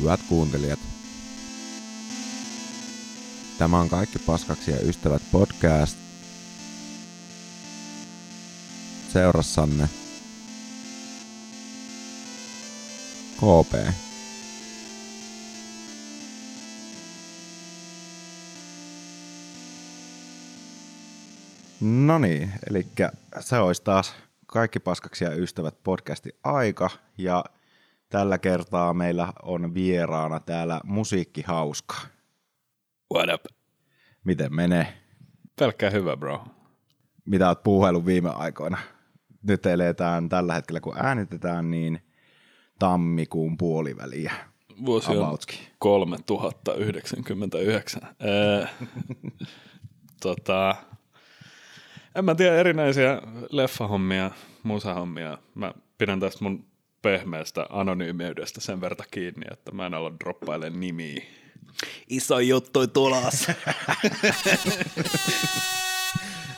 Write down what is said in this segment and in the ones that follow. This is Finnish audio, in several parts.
Hyvät kuuntelijat, tämä on Kaikki paskaksi ja ystävät podcast. Seurassanne KP. No niin, eli se olisi taas Kaikki paskaksi ja ystävät podcasti aika ja tällä kertaa meillä on vieraana täällä musiikki hauska. What up? Miten menee? Pelkkää hyvä, bro. Mitä oot puuhaillut viime aikoina? Nyt eletään tällä hetkellä, kun äänitetään, niin tammikuun puoliväliä. Vuosi on Aboutski. 3099. Ee, tota, en mä tiedä erinäisiä leffahommia, musahommia. Mä pidän tästä mun pehmeästä anonyymiydestä sen verta kiinni, että mä en ala droppailemaan nimiä. Iso juttu tulos.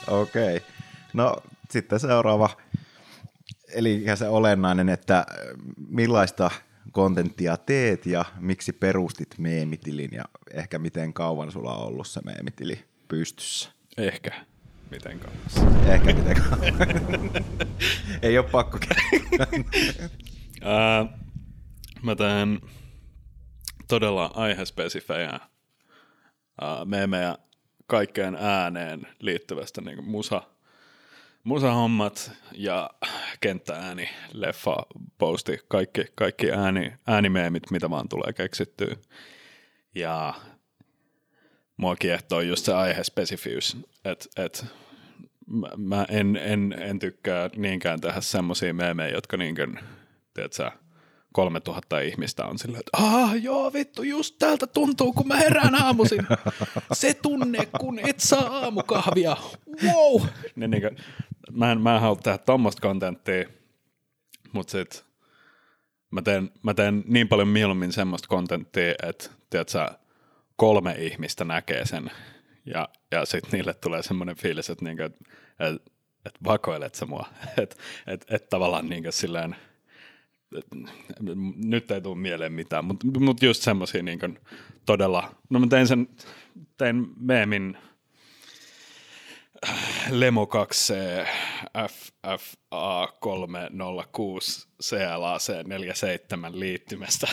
Okei. Okay. No sitten seuraava, eli se olennainen, että millaista kontenttia teet ja miksi perustit meemitilin ja ehkä miten kauan sulla on ollut se meemitili pystyssä? Ehkä. Miten kauas? Ehkä miten kauan. Ei ole pakko Ää, mä teen todella aihespesifejä meemejä kaikkeen ääneen liittyvästä niin musa, musahommat ja kenttäääni, leffa, posti, kaikki, kaikki ääni, äänimeemit, mitä vaan tulee keksittyä. Ja mua kiehtoo just se aihespesifiys, että et, mä, mä en, en, en tykkää niinkään tehdä semmosia meemejä, jotka niinkään, tiedätkö, 3000 ihmistä on silleen, että ah joo vittu, just täältä tuntuu, kun mä herään aamuisin. Se tunne, kun et saa aamukahvia. Wow! Niin, niin kuin, mä, en, mä en halua tehdä tommoista kontenttia, mutta sit mä teen, mä teen niin paljon mieluummin semmoista kontenttia, että tiedätkö, kolme ihmistä näkee sen ja, ja sitten niille tulee semmoinen fiilis, että, niinku, että, että vakoilet sä mua. Että et, et tavallaan niinku silleen, nyt ei tule mieleen mitään, mutta mut just semmoisia niin todella, no mä tein sen, tein meemin Lemo 2C FFA 306 CLAC 47 liittymästä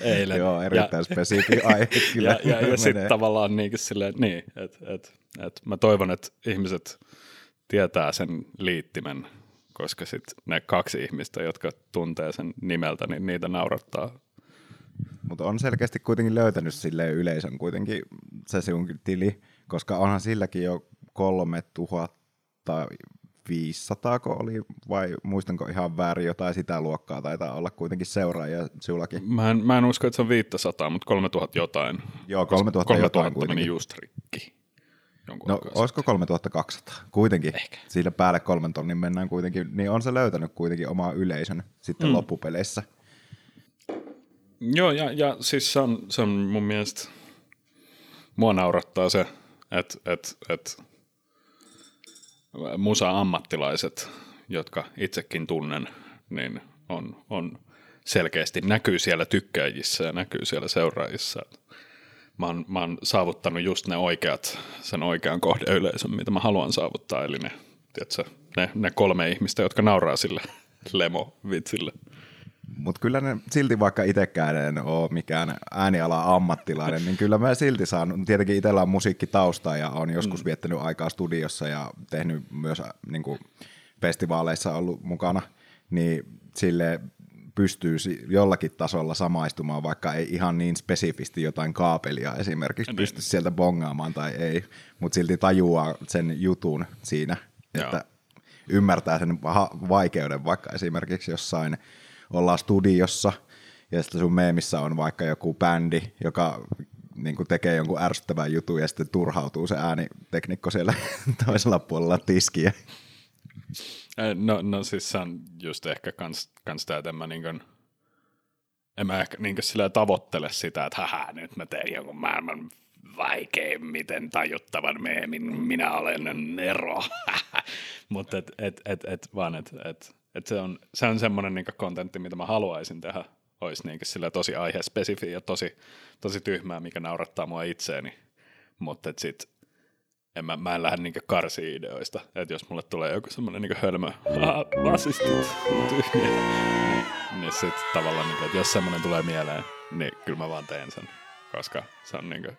eilen. Joo, erittäin spesifi aihe kyllä. Ja, ja, ja sitten tavallaan niin silleen, niin, että et, et mä toivon, että ihmiset tietää sen liittimen koska sitten ne kaksi ihmistä, jotka tuntee sen nimeltä, niin niitä naurattaa. Mutta on selkeästi kuitenkin löytänyt sille yleisön kuitenkin se sinun tili, koska onhan silläkin jo 3500 oli, vai muistanko ihan väärin jotain sitä luokkaa, taitaa olla kuitenkin seuraajia sinullakin. Mä en, mä en usko, että se on 500, mutta 3000 jotain. Joo, 3000, 3000 jotain kuitenkin. meni just rikki. Jonkun No, olisiko 3200? Kuitenkin. Ehkä. Siinä päälle kolmen tonnin mennään kuitenkin. Niin on se löytänyt kuitenkin omaa yleisön sitten mm. loppupeleissä. Joo, ja, ja siis se on, se on mun mielestä, mua naurattaa se, että et, et musa-ammattilaiset, jotka itsekin tunnen, niin on, on selkeästi näkyy siellä tykkäjissä ja näkyy siellä seuraajissa. Mä oon, mä oon saavuttanut just ne oikeat, sen oikean kohdeyleisön, mitä mä haluan saavuttaa, eli ne, tiedätkö, ne, ne kolme ihmistä, jotka nauraa sille lemo-vitsille. Mutta kyllä ne silti vaikka itsekään en ole mikään ääniala ammattilainen, niin kyllä mä silti saan, tietenkin itsellä on musiikkitausta ja on joskus mm. viettänyt aikaa studiossa ja tehnyt myös niin kuin, festivaaleissa ollut mukana, niin sille pystyy jollakin tasolla samaistumaan, vaikka ei ihan niin spesifisti jotain kaapelia esimerkiksi Niin. pysty sieltä bongaamaan tai ei, mutta silti tajuaa sen jutun siinä, Joo. että ymmärtää sen va- vaikeuden, vaikka esimerkiksi jossain ollaan studiossa ja sitten sun meemissä on vaikka joku bändi, joka niin tekee jonkun ärsyttävän jutun ja sitten turhautuu se ääniteknikko siellä toisella puolella tiskiä. No, no siis se on just ehkä kans, kans tämä, että mä, niin kuin, en mä ehkä niin sillä tavoittele sitä, että hähä, nyt mä teen jonkun maailman vaikeimmiten tajuttavan meemin, minä olen Nero. Mutta et, et, et, et, vaan, että et, et se, on, se on semmoinen niin kontentti, mitä mä haluaisin tehdä olisi niin sillä tosi aihespesifi ja tosi, tosi tyhmää, mikä naurattaa mua itseeni. Mutta sitten en mä, mä en lähde niin karsi ideoista. Että jos mulle tulee joku semmoinen niin hölmö, basistit, tyhmiä, niin, niin sitten tavallaan, niin kuin, että jos semmoinen tulee mieleen, niin kyllä mä vaan teen sen, koska se on niin kuin,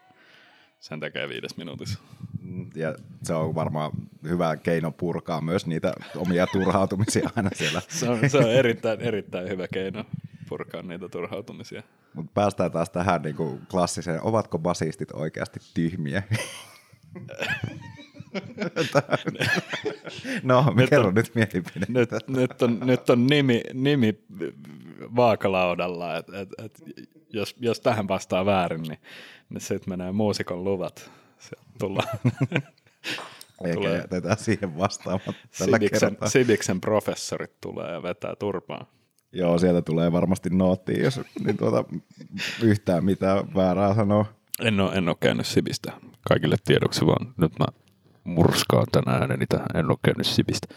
sen tekee viides minuutissa. Mm, ja se on varmaan hyvä keino purkaa myös niitä omia turhautumisia aina siellä. se, on, se on erittäin, erittäin hyvä keino purkaa niitä turhautumisia. Mutta päästään taas tähän niin kuin klassiseen, ovatko basistit oikeasti tyhmiä? no, nyt kerro on, nyt mielipide. Nyt, nyt, on, nyt on nimi, nimi vaakalaudalla, että et, et, jos, jos tähän vastaa väärin, niin, niin sitten menee muusikon luvat. Sieltä tullaan. Eikä tulee. jätetään siihen vastaamaan Sidiksen, Sidiksen professorit tulee ja vetää turpaa. Joo, sieltä tulee varmasti noottiin, jos niin tuota, yhtään mitään väärää sanoo. En ole, en ole käynyt Sibistä kaikille tiedoksi, vaan nyt mä murskaan tänään ääneni En ole käynyt Sibistä.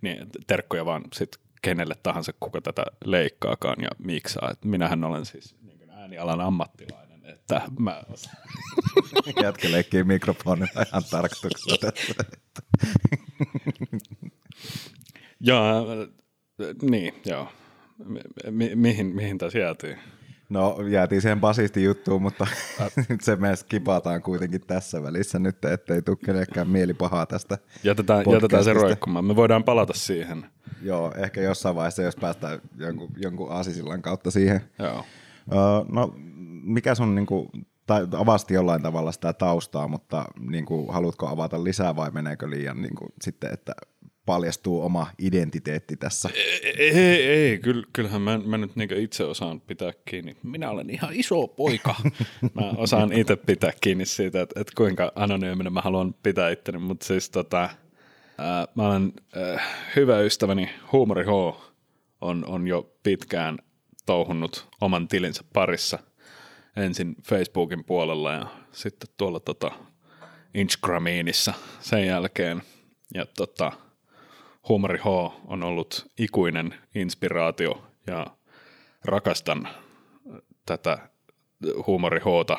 Niin, terkkoja vaan sit kenelle tahansa, kuka tätä leikkaakaan ja miksaa. Et minähän olen siis niin äänialan ammattilainen, että mä... Jätkä leikkii mikrofonilla ihan tarkoituksella tässä. joo, niin, joo. Mi- mihin, mihin tässä jäätiin? No jäätiin siihen basisti juttuun, mutta nyt se me skipataan kuitenkin tässä välissä nyt, ettei tule kenellekään mieli pahaa tästä jätetään, jätetään se roikkumaan. Me voidaan palata siihen. Joo, ehkä jossain vaiheessa, jos päästään jonkun, jonkun aasisillan kautta siihen. Joo. Uh, no, mikä sun, niin kuin, tai avasti jollain tavalla sitä taustaa, mutta niin kuin, haluatko avata lisää vai meneekö liian niin kuin, sitten, että paljastuu oma identiteetti tässä. Ei, ei, ei. kyllähän mä, mä nyt niin itse osaan pitää kiinni. Minä olen ihan iso poika. Mä osaan itse pitää kiinni siitä, että, että kuinka anonyyminen mä haluan pitää itteni, mutta siis tota, ää, mä olen ää, hyvä ystäväni Huumori H on, on jo pitkään touhunnut oman tilinsä parissa. Ensin Facebookin puolella ja sitten tuolla tota, Instagramiinissa sen jälkeen. Ja tota, Huumori H on ollut ikuinen inspiraatio ja rakastan tätä Huumori Hta,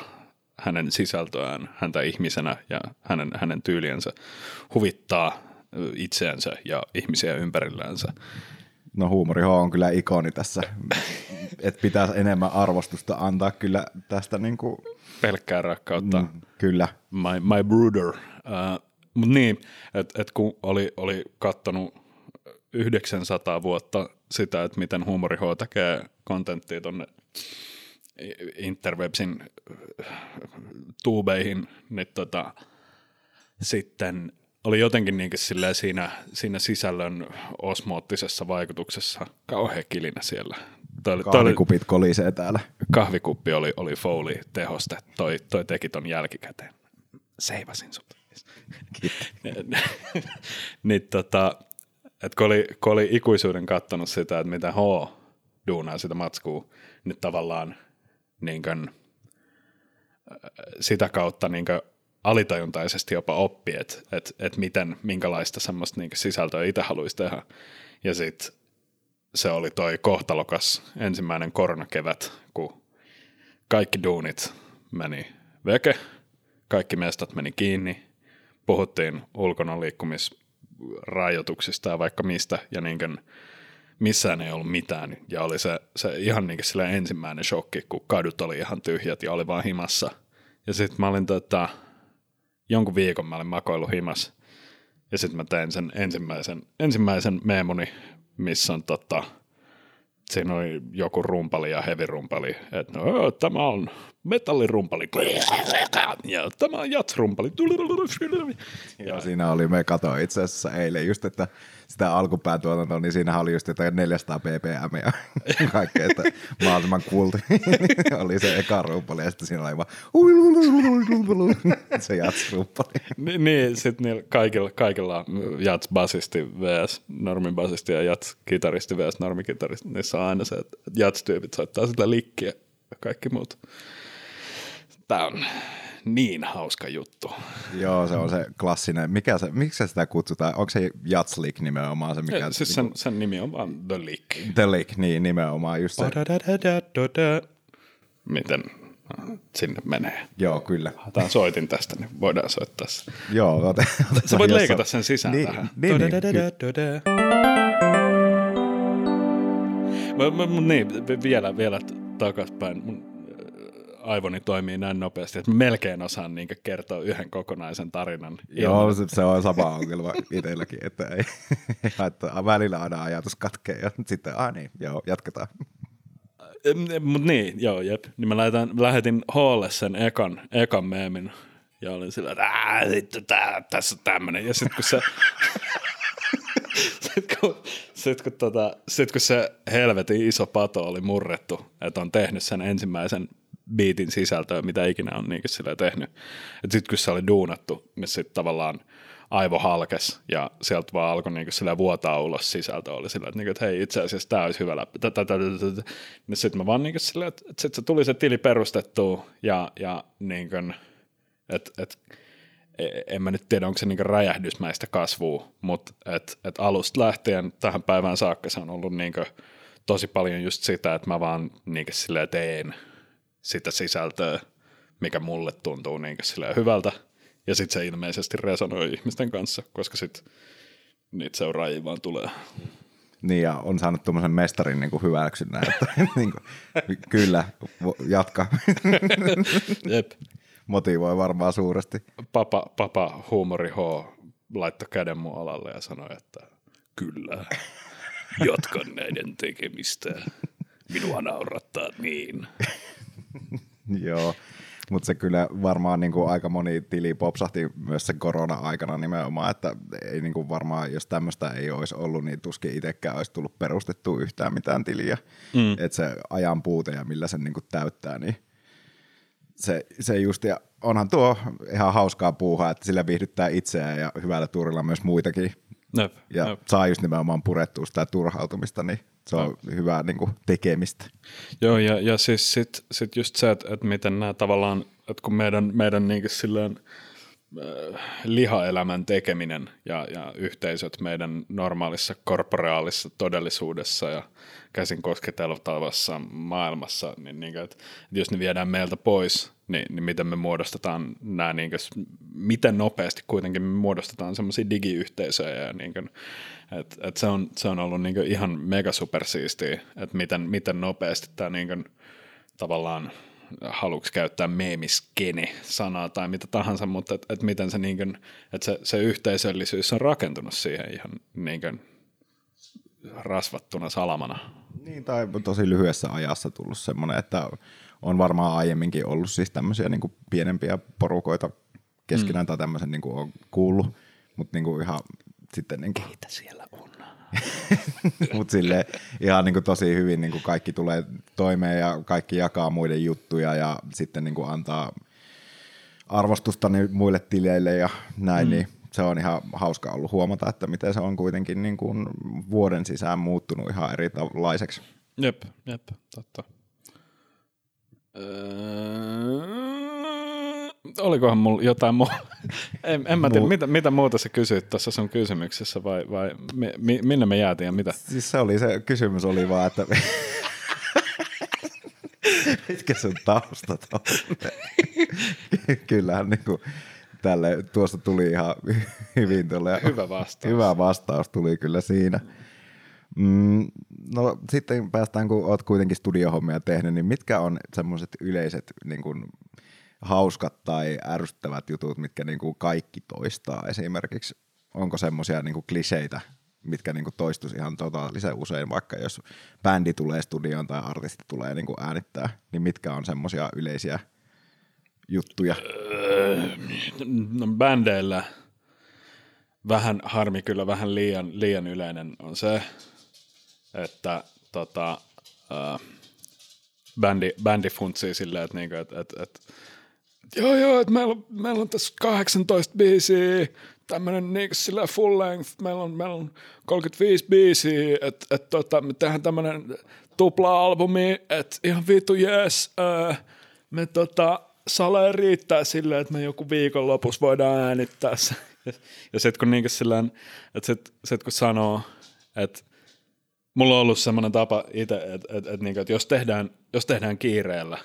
hänen sisältöään, häntä ihmisenä ja hänen, hänen tyyliensä huvittaa itseänsä ja ihmisiä ympärillänsä. No Huumori H on kyllä ikoni tässä, että pitää enemmän arvostusta antaa kyllä tästä niin kuin... Pelkkää rakkautta. Mm, kyllä. My, my brother. Uh, mutta niin, että et kun oli, oli kattonut 900 vuotta sitä, että miten Huumori H tekee kontenttia tuonne interwebsin tuubeihin, niin tota, sitten oli jotenkin niin siinä, siinä sisällön osmoottisessa vaikutuksessa kauhean kilinä siellä. Toi, Kahvikupit toi, kolisee täällä. Kahvikuppi oli, oli Foley tehoste. Toi, toi teki ton jälkikäteen. Seivasin sut niin tota, et kun, oli, kun oli ikuisuuden kattonut sitä, että mitä H duunaa sitä matskua, nyt tavallaan niin kuin, sitä kautta niin kuin alitajuntaisesti jopa oppi, että et, et miten, minkälaista semmoista niin sisältöä itse haluaisi tehdä. Ja sitten se oli toi kohtalokas ensimmäinen koronakevät, kun kaikki duunit meni veke, kaikki mestat meni kiinni, puhuttiin ulkona liikkumisrajoituksista ja vaikka mistä, ja niin kuin missään ei ollut mitään. Ja oli se, se ihan niin kuin ensimmäinen shokki, kun kadut oli ihan tyhjät ja oli vaan himassa. Ja sitten mä olin tota, jonkun viikon mä olin makoillut himas. Ja sitten mä tein sen ensimmäisen, ensimmäisen meemoni, missä on tota, siinä oli joku rumpali ja hevirumpali, että no, tämä on metallirumpali ja tämä on jatsrumpali. Ja siinä oli, me katoin itse asiassa eilen just, että sitä alkupään tuotantoa, niin siinä oli just jotain 400 ppm ja kaikkea, että mahdollisimman kulti. oli se eka rumpali ja sitten siinä oli vaan se jatsrumpali. niin, niin sitten kaikilla, kaikilla jats-basisti vs. normibasisti ja jats-kitaristi vs. normikitaristi, niissä on aina se, että jats-tyypit soittaa sitä likkiä ja kaikki muut. Tämä on niin hauska juttu. Joo, se on se klassinen. Mikä se, miksi sitä kutsutaan? Onko se Jatslik nimenomaan se, mikä... Ja, siis sen, sen nimi on vaan The Lick. The Lick, niin nimenomaan just se. Miten sinne menee. Joo, kyllä. Otetaan soitin tästä, niin voidaan soittaa se. Joo, ote, Sä voit leikata sen sisään niin, tähän. Niin, niin, Mutta niin, vielä, vielä takaspäin. Mun aivoni toimii näin nopeasti, että melkein osaan niin kertoa yhden kokonaisen tarinan. Joo, se, se on sama ongelma itselläkin, että ei, että välillä aina ajatus katkee ja sitten, ah niin, joo, jatketaan. Mutta niin, joo, jep. Niin mä lähetän, lähetin Hoolle sen ekan, ekan meemin ja olin sillä, että vittu, tää, tässä on tämmönen. Ja sitten kun se... sitten kun, sit, kun, tota, sit kun se helvetin iso pato oli murrettu, että on tehnyt sen ensimmäisen biitin sisältöä, mitä ikinä on niin sillä tehnyt. Sitten kun se oli duunattu, niin sitten tavallaan – aivo halkes ja sieltä vaan alkoi niinku sillä vuotaa ulos sisältö. Oli sillä, että, niinku, että hei itse asiassa tämä olisi hyvä läpi. Niin sitten mä vaan niinku sillä, että, että sitten se tuli se tili perustettua ja, ja niinku, että et, e, en mä nyt tiedä, onko se niinku räjähdysmäistä kasvua, mutta et, et alusta lähtien tähän päivään saakka se on ollut niinku tosi paljon just sitä, että mä vaan niinku teen sitä sisältöä, mikä mulle tuntuu niinku hyvältä – ja sitten se ilmeisesti resonoi ihmisten kanssa, koska sitten niitä seuraajia vaan tulee. Niin, ja on saanut tuommoisen mestarin niin hyväksynnän, että niin kuin, kyllä, jatka. Jep. Motivoi varmaan suuresti. Papa, papa huumori H laittoi käden mun alalle ja sanoi, että kyllä, jatkan näiden tekemistä. Minua naurattaa niin. Joo. Mutta se kyllä varmaan niin kuin aika moni tili popsahti myös sen korona-aikana nimenomaan, että ei niin kuin varmaan, jos tämmöistä ei olisi ollut, niin tuskin itsekään olisi tullut perustettua yhtään mitään tiliä. Mm. Että se ajan puute ja millä sen niin kuin täyttää, niin se, se just, ja onhan tuo ihan hauskaa puuhaa, että sillä viihdyttää itseään ja hyvällä tuurilla myös muitakin. Nöp, ja nöp. saa just nimenomaan purettua sitä turhautumista, niin se on no. hyvää niin kuin, tekemistä. Joo, ja, ja siis sitten sit just se, että, että miten nämä tavallaan, että kun meidän, meidän niin silleen, äh, lihaelämän tekeminen ja, ja yhteisöt meidän normaalissa korporeaalisessa todellisuudessa ja käsin kosketeltavassa maailmassa, niin, niin että, että jos ne viedään meiltä pois, niin, niin miten me muodostetaan nämä, niin kuin, miten nopeasti kuitenkin me muodostetaan semmoisia digiyhteisöjä ja niin kuin, et, et se, on, se on ollut niin ihan mega supersiistiä, että miten, miten nopeasti tämä niin tavallaan haluksi käyttää meemiskene sanaa tai mitä tahansa, mutta että et miten se, niin kuin, että se, se yhteisöllisyys on rakentunut siihen ihan niin kuin, rasvattuna salamana. Niin, tai tosi lyhyessä ajassa tullut semmoinen, että on varmaan aiemminkin ollut siis tämmöisiä niin pienempiä porukoita keskenään mm. tai tämmöisen niin on kuullut, mutta niin ihan sitten... Niin kuin, Keitä siellä on? mutta sille ihan niin kuin tosi hyvin niin kuin kaikki tulee toimeen ja kaikki jakaa muiden juttuja ja sitten niin kuin antaa arvostusta muille tileille ja näin, mm. niin se on ihan hauska ollut huomata, että miten se on kuitenkin niin kuin vuoden sisään muuttunut ihan erilaiseksi. Jep, jep, totta. Öö, olikohan mulla jotain muuta? en, en mä tiedä, mitä, mitä muuta sä kysyit tuossa sun kysymyksessä vai, vai mi, minne me jäätiin ja mitä? Siis se oli se kysymys oli vaan, että mitkä sun taustat on? Kyllähän niin kuin, tälle, tuosta tuli ihan hyvin. Tuolle, hyvä vastaus. Hyvä vastaus tuli kyllä siinä. Mm, no sitten päästään, kun olet kuitenkin studiohommia tehnyt, niin mitkä on semmoiset yleiset niin kuin, hauskat tai ärsyttävät jutut, mitkä niin kuin kaikki toistaa esimerkiksi? Onko semmoisia niin kliseitä, mitkä niin toistuisi ihan totaalisen usein, vaikka jos bändi tulee studioon tai artisti tulee niin kuin äänittää, niin mitkä on semmoisia yleisiä juttuja? No, bändeillä vähän harmi kyllä, vähän liian, liian yleinen on se, että tota, uh, bändi, bändi funtsii silleen, että, niinku, että, että, että joo joo, että meillä, meillä on tässä 18 biisiä, tämmöinen niin sillä full length, meillä on, meillä on 35 biisiä, että että tota, me tehdään tämmöinen tupla-albumi, että ihan vitu jees, uh, me tota, sale riittää silleen, että me joku viikon lopussa voidaan äänittää se. Ja sitten kun, niinku sillään, että sit, sit kun sanoo, että mulla on ollut semmoinen tapa itse, että, että, että, niinku, että jos, tehdään, jos tehdään kiireellä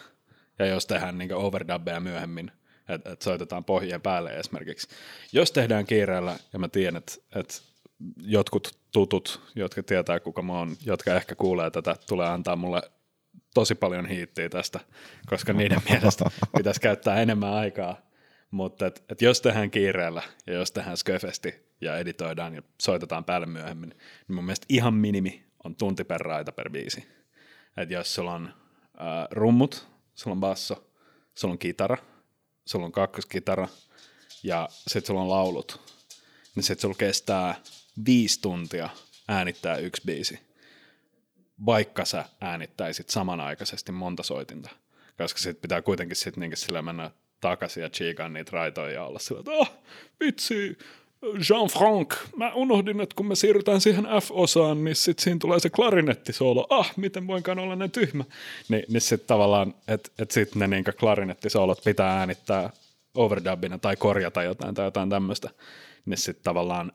ja jos tehdään niinku overdubbeja myöhemmin, että, että soitetaan pohjien päälle esimerkiksi. Jos tehdään kiireellä ja mä tiedän, että, että jotkut tutut, jotka tietää kuka mä oon, jotka ehkä kuulee tätä, tulee antaa mulle tosi paljon hiittiä tästä, koska niiden mielestä pitäisi käyttää enemmän aikaa. Mutta et, et jos tehdään kiireellä ja jos tehdään sköfesti ja editoidaan ja soitetaan päälle myöhemmin, niin mun mielestä ihan minimi on tunti per raita per biisi. Et jos sulla on äh, rummut, sulla on basso, sulla on kitara, sulla on kakkoskitara ja sitten sulla on laulut, niin sitten sulla kestää viisi tuntia äänittää yksi biisi, vaikka sä äänittäisit samanaikaisesti monta soitinta, koska sitten pitää kuitenkin sit niinku sillä mennä takaisin ja chiikaan niitä raitoja ja olla sillä, että oh, vitsi, Jean-Franc, mä unohdin, että kun me siirrytään siihen F-osaan, niin sitten siinä tulee se klarinettisoolo. Ah, miten voinkaan olla näin tyhmä. Ni, niin sitten tavallaan, että et sitten ne niinku klarinettisoolot pitää äänittää overdubbina tai korjata jotain tai jotain tämmöistä. Niin sitten tavallaan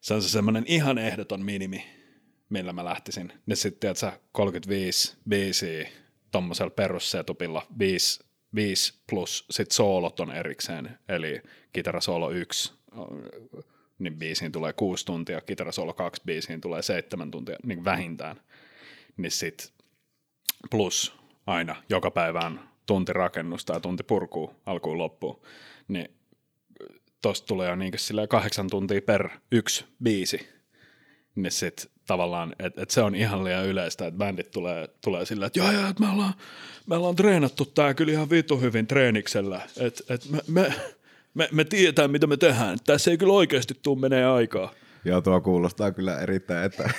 se on se semmoinen ihan ehdoton minimi, millä mä lähtisin. Niin sitten, tiedätkö, 35 biisiä tuommoisella perussetupilla, 5, 5 plus sit soolot on erikseen, eli kitarasoolo 1, niin biisiin tulee 6 tuntia, kitarasoolo 2 biisiin tulee 7 tuntia, niin vähintään. Niin sit plus aina joka päivään tunti rakennusta ja tunti purkuu alkuun loppuun, niin tosta tulee jo niin kahdeksan tuntia per yksi biisi, niin sit tavallaan, että et se on ihan liian yleistä, että bändit tulee, tulee sillä, että joo, joo, että me ollaan, me ollaan treenattu tää kyllä ihan vitu hyvin treeniksellä, että et me, me, me, me tiedetään, mitä me tehdään. Tässä ei kyllä oikeasti tule menee aikaa. Joo, tuo kuulostaa kyllä erittäin, että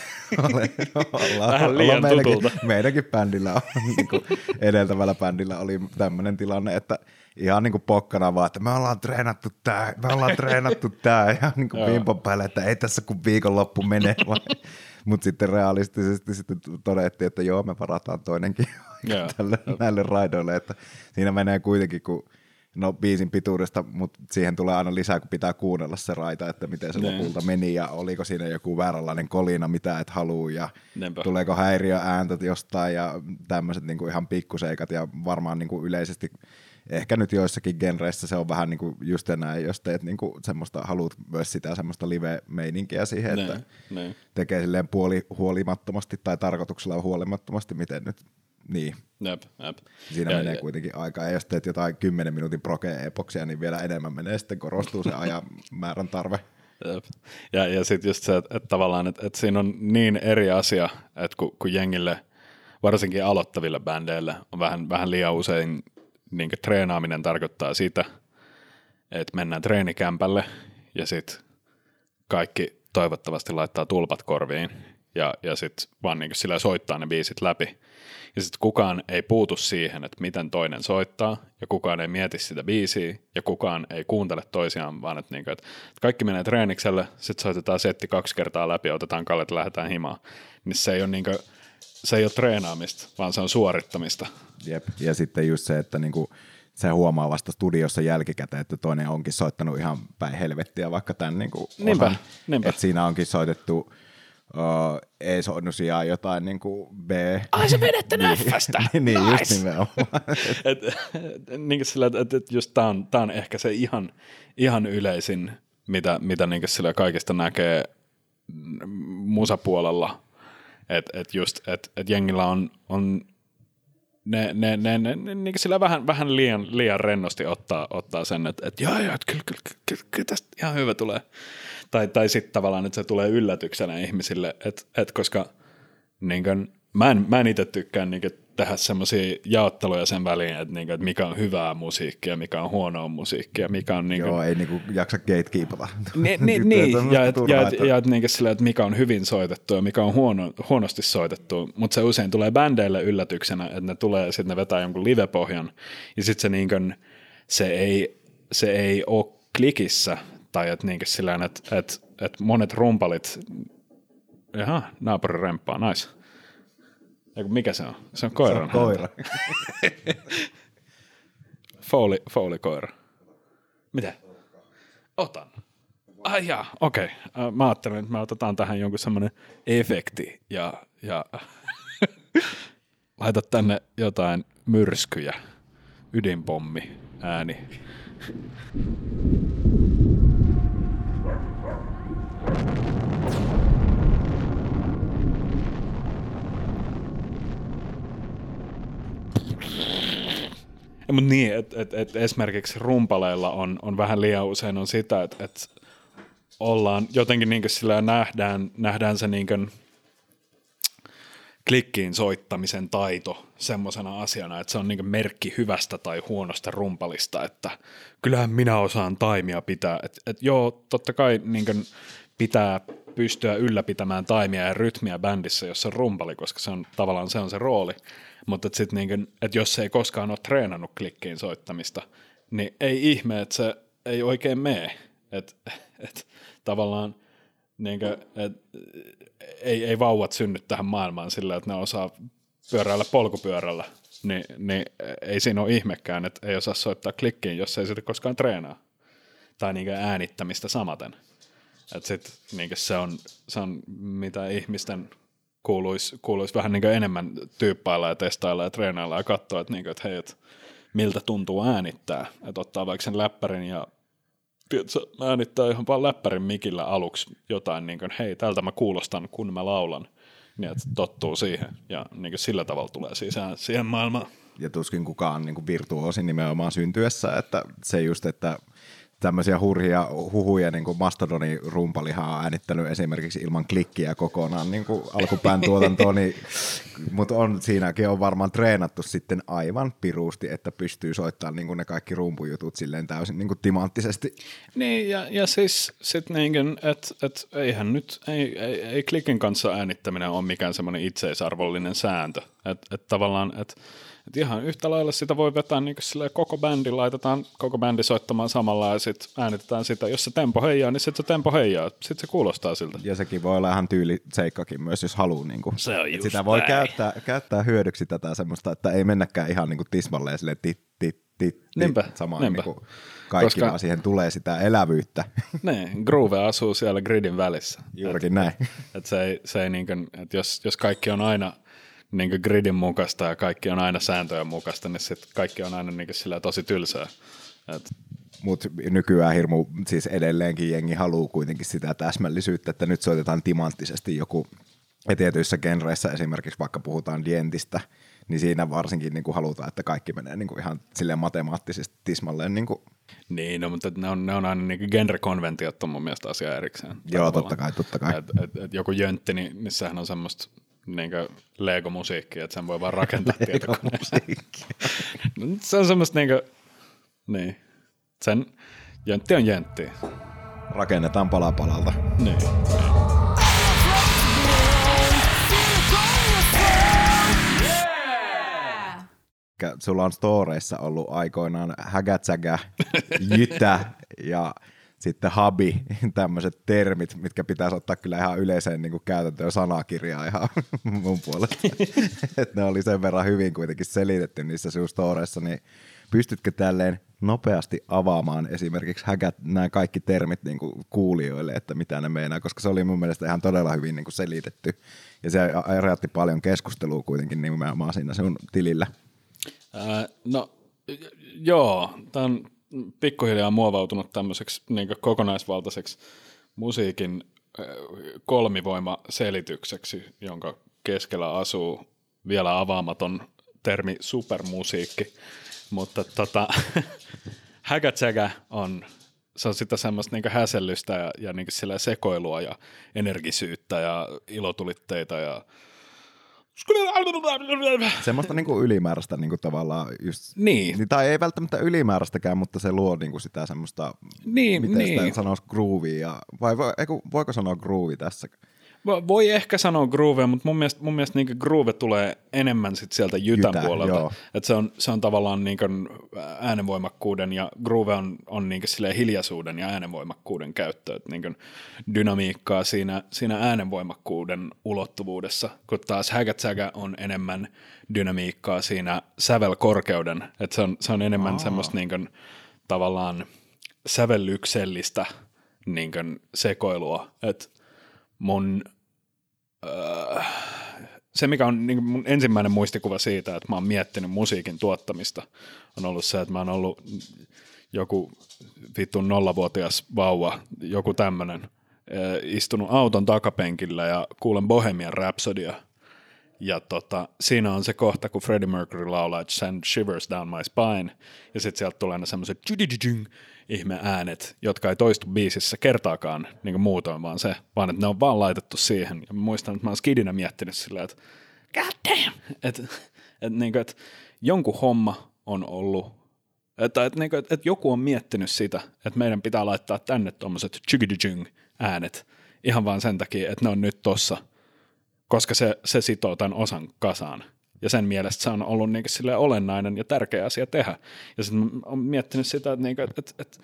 ole, ollaan, Vähän liian ollaan meidänkin, meidänkin bändillä on, niin kuin edeltävällä bändillä oli tämmöinen tilanne, että ihan niin kuin pokkana vaan, että me ollaan treenattu tää, me ollaan treenattu tää, ja niin kuin pimpon päälle, että ei tässä kun viikonloppu menee, mutta sitten realistisesti sitten todettiin, että joo, me varataan toinenkin tälle, näille raidoille, että siinä menee kuitenkin, kun no biisin pituudesta, mutta siihen tulee aina lisää, kun pitää kuunnella se raita, että miten se ne. lopulta meni ja oliko siinä joku vääränlainen kolina, mitä et halua ja Neempä. tuleeko häiriöääntöt jostain ja tämmöiset niinku ihan pikkuseikat ja varmaan niinku yleisesti ehkä nyt joissakin genreissä se on vähän niin kuin just näin, jos teet niin kuin semmoista, haluat myös sitä semmoista live-meininkiä siihen, että ne. tekee silleen puoli huolimattomasti tai tarkoituksella huolimattomasti, miten nyt niin. Jep, jep. Siinä ja, menee ja, kuitenkin aikaa. Ja jos teet jotain 10 minuutin proke-epoksia, niin vielä enemmän menee, sitten korostuu se ajan määrän tarve. Jep. Ja, ja sitten just se, että, että tavallaan, että, että siinä on niin eri asia, että kun, kun jengille, varsinkin aloittaville bändeille, on vähän, vähän liian usein niin treenaaminen tarkoittaa sitä, että mennään treenikämpälle ja sitten kaikki toivottavasti laittaa tulpat korviin ja, ja sitten vaan niin sillä soittaa ne biisit läpi. Ja sitten kukaan ei puutu siihen, että miten toinen soittaa, ja kukaan ei mieti sitä biisiä, ja kukaan ei kuuntele toisiaan, vaan että, niinku, että kaikki menee treenikselle, sitten soitetaan setti kaksi kertaa läpi, otetaan kallet ja lähdetään himaan. Niin se ei ole, niinku, se ei ole treenaamista, vaan se on suorittamista. Jep, ja sitten just se, että niinku, se huomaa vasta studiossa jälkikäteen, että toinen onkin soittanut ihan päin helvettiä vaikka tämän niinku niinpä, niinpä. että siinä onkin soitettu uh, ei soinut sijaan jotain niin kuin B. Ai se vedette niin, Fstä. niin, niin nice. just nimenomaan. et, niin kuin sillä, että et just tää on, tää on ehkä se ihan, ihan yleisin, mitä, mitä niin sillä kaikista näkee musapuolella. Että et just, että et jengillä on, on ne, ne, ne, ne, ne niin sillä vähän, vähän liian, liian rennosti ottaa, ottaa sen, että et, joo, joo, kyllä, kyllä, kyllä, kyllä tästä ihan hyvä tulee. Tai, tai sitten tavallaan, että se tulee yllätyksenä ihmisille, että et koska niin kun, mä en, mä en itse tykkään niin tehdä semmoisia jaotteluja sen väliin, että, niin kuin, että mikä on hyvää musiikkia, mikä on huonoa musiikkia, mikä on... Niin kuin, Joo, ei niin kuin jaksa gatekeepata. Ni, ni, niin, ja, et, ja, et, ja et, niin sillä, että mikä on hyvin soitettu ja mikä on huono, huonosti soitettu, mutta se usein tulee bändeille yllätyksenä, että ne tulee, sitten ne vetää jonkun live-pohjan, ja sitten se, niin kuin, se, ei, se ei ole klikissä, tai että niin sillä että, että, että monet rumpalit, jaha, naapuri remppaa, nice Eiku, mikä se on? Se on koira. Se on koira. fouli, foulikoira. Mitä? Otan. Ai jaa, okei. Okay. Mä ajattelin, että me otetaan tähän jonkun semmoinen efekti ja, ja laita tänne jotain myrskyjä, ydinpommi ääni. Ja, mutta niin, että et, et esimerkiksi rumpaleilla on, on vähän liian usein on sitä, että et ollaan jotenkin niin sillä nähdään, nähdään se niin klikkiin soittamisen taito semmoisena asiana, että se on niin merkki hyvästä tai huonosta rumpalista, että kyllähän minä osaan taimia pitää. Että et joo, totta kai niin pitää pystyä ylläpitämään taimia ja rytmiä bändissä, jos on rumpali, koska se on tavallaan se on se rooli. Mutta et sit niin et jos ei koskaan ole treenannut klikkiin soittamista, niin ei ihme, että se ei oikein mene. Et, et, tavallaan niin kuin, et, ei, ei vauvat synny tähän maailmaan sillä, että ne osaa pyöräillä polkupyörällä, niin, niin ei siinä ole ihmekään, että ei osaa soittaa klikkiin, jos ei sitä koskaan treenaa. Tai niin äänittämistä samaten. Et sit, niin se, on, se on, mitä ihmisten kuuluisi, kuuluisi vähän niin enemmän tyyppailla ja testailla ja treenailla ja katsoa, että, niin kuin, että hei, että miltä tuntuu äänittää. Että ottaa vaikka sen läppärin ja tiedätkö, äänittää ihan vaan läppärin mikillä aluksi jotain, niin kuin, hei, tältä mä kuulostan, kun mä laulan. Niin, että tottuu siihen ja niin kuin sillä tavalla tulee sisään siihen maailmaan. Ja tuskin kukaan niin kuin virtuosi nimenomaan syntyessä, että se just, että tämmöisiä hurhia huhuja, niin kuin Mastodonin rumpalihaa äänittänyt esimerkiksi ilman klikkiä kokonaan niin kuin alkupään tuotantoa, niin, mutta on, siinäkin on varmaan treenattu sitten aivan piruusti, että pystyy soittamaan niin kuin ne kaikki rumpujutut silleen täysin niin kuin timanttisesti. Niin, ja, ja siis sitten niin että et, eihän nyt, ei, ei, ei klikin kanssa äänittäminen ole mikään semmoinen itseisarvollinen sääntö, että et tavallaan, että et ihan yhtä lailla sitä voi vetää niin koko bändi, laitetaan koko bändi soittamaan samalla ja sitten äänitetään sitä. Jos se tempo heijaa, niin sitten se tempo heijaa. Sitten se kuulostaa siltä. Ja sekin voi olla ihan tyyliseikkakin myös, jos haluaa. Niin kuin. Se on just sitä voi käyttää, käyttää hyödyksi tätä semmoista, että ei mennäkään ihan niin kuin tismalleen silleen tit, tit, tit, niinpä, samaan niinpä. Niin kuin kaikki, Koska, vaan siihen tulee sitä elävyyttä. Niin, groove asuu siellä gridin välissä. Juurikin et, näin. Et se ei, se ei niin kuin, et jos, jos kaikki on aina – niin gridin mukaista ja kaikki on aina sääntöjen mukaista, niin sit kaikki on aina niin sillä tosi tylsää. Et. Mutta nykyään hirmu, siis edelleenkin jengi haluaa kuitenkin sitä täsmällisyyttä, että nyt soitetaan timanttisesti joku, ja tietyissä genreissä esimerkiksi vaikka puhutaan dientistä, niin siinä varsinkin niin kuin halutaan, että kaikki menee niin kuin ihan silleen matemaattisesti tismalleen. Niin, kuin. niin no, mutta ne on, ne on aina niin genre-konventiot on mun mielestä asia erikseen. Joo, totta kai, totta kai. Et, et, et joku jöntti, niin, niin sehän on semmoista niin Lego-musiikki, että sen voi vaan rakentaa tietokoneella. no, se on semmoista niin kuin, niin. Sen jöntti on jöntti. Rakennetaan pala palalta. Niin. Sulla on storeissa ollut aikoinaan hägätsägä, jytä ja sitten habi, tämmöiset termit, mitkä pitäisi ottaa kyllä ihan yleiseen niin käytäntöön sanakirjaa ihan mun puolesta. että ne oli sen verran hyvin kuitenkin selitetty niissä sun storeissa, niin pystytkö tälleen nopeasti avaamaan esimerkiksi häkät nämä kaikki termit niin kuin kuulijoille, että mitä ne meinaa, koska se oli mun mielestä ihan todella hyvin niin kuin selitetty. Ja se herätti paljon keskustelua kuitenkin nimenomaan siinä sun tilillä. Ää, no joo, tämä on pikkuhiljaa muovautunut tämmöiseksi niin kokonaisvaltaiseksi musiikin kolmivoimaselitykseksi, jonka keskellä asuu vielä avaamaton termi supermusiikki. Mutta tota, häkätsägä on, se on sitä semmoista niin häsellystä ja, ja niin sekoilua ja energisyyttä ja ilotulitteita ja Semmoista niinku ylimääräistä niinku tavallaan just, niin. niin. Tai ei välttämättä ylimääräistäkään, mutta se luo niinku sitä semmoista, niin, miten niin. sitä sanoisi groovia, vai voiko, voiko sanoa groovy tässä? Voi ehkä sanoa groove, mutta mun mielestä, mun mielestä niin groove tulee enemmän sit sieltä jytän Jytä, puolelta. Et se, on, se on tavallaan niin äänenvoimakkuuden ja groove on, on niin hiljaisuuden ja äänenvoimakkuuden käyttö. Et niin dynamiikkaa siinä, siinä äänenvoimakkuuden ulottuvuudessa, kun taas hägätsägä on enemmän dynamiikkaa siinä sävelkorkeuden. Et se, on, se on enemmän Aa. semmoista niin kuin, tavallaan sävellyksellistä niin sekoilua. Et mun se, mikä on niin mun ensimmäinen muistikuva siitä, että mä oon miettinyt musiikin tuottamista, on ollut se, että mä oon ollut joku vittu nollavuotias vauva, joku tämmöinen, istunut auton takapenkillä ja kuulen Bohemian Rhapsodia. Ja tota, siinä on se kohta, kun Freddie Mercury laulaa, send shivers down my spine, ja sitten sieltä tulee ne semmoiset ihme äänet, jotka ei toistu biisissä kertaakaan niin kuin muutoin, vaan se, vaan että ne on vaan laitettu siihen. Ja muistan, että mä oon skidinä miettinyt silleen, että god damn! Että, että, niin kuin, että jonkun homma on ollut, että, että, niin kuin, että joku on miettinyt sitä, että meidän pitää laittaa tänne tuommoiset äänet ihan vaan sen takia, että ne on nyt tossa, koska se, se sitoo tämän osan kasaan. Ja sen mielestä se on ollut niin sille olennainen ja tärkeä asia tehdä. Ja sitten olen miettinyt sitä, että, niin että, että, että